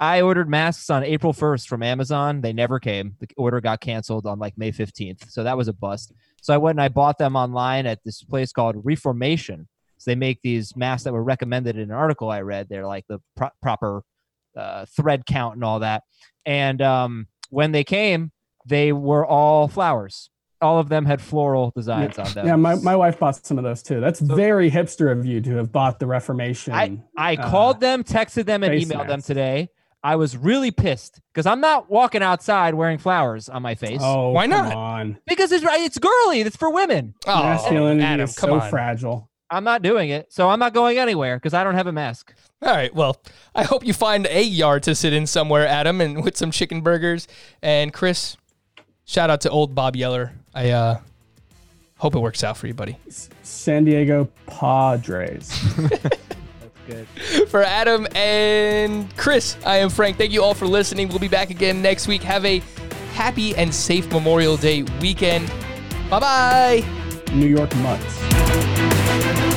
I ordered masks on April 1st from Amazon. They never came. The order got canceled on like May 15th. So that was a bust. So I went and I bought them online at this place called Reformation. So they make these masks that were recommended in an article I read. They're like the pro- proper uh, thread count and all that. And um, when they came, they were all flowers. All of them had floral designs on them. Yeah, my, my wife bought some of those too. That's very hipster of you to have bought the Reformation. I, I uh, called them, texted them, and face emailed them today. I was really pissed because I'm not walking outside wearing flowers on my face Oh, Why come not? on. because it's it's girly. It's for women. Oh, Masculinity Adam, is come so on. fragile. I'm not doing it, so I'm not going anywhere because I don't have a mask. All right. Well, I hope you find a yard to sit in somewhere, Adam, and with some chicken burgers. And Chris, shout out to old Bob Yeller. I uh, hope it works out for you, buddy. San Diego Padres. <laughs> That's good. For Adam and Chris, I am Frank. Thank you all for listening. We'll be back again next week. Have a happy and safe Memorial Day weekend. Bye bye. New York Mutts.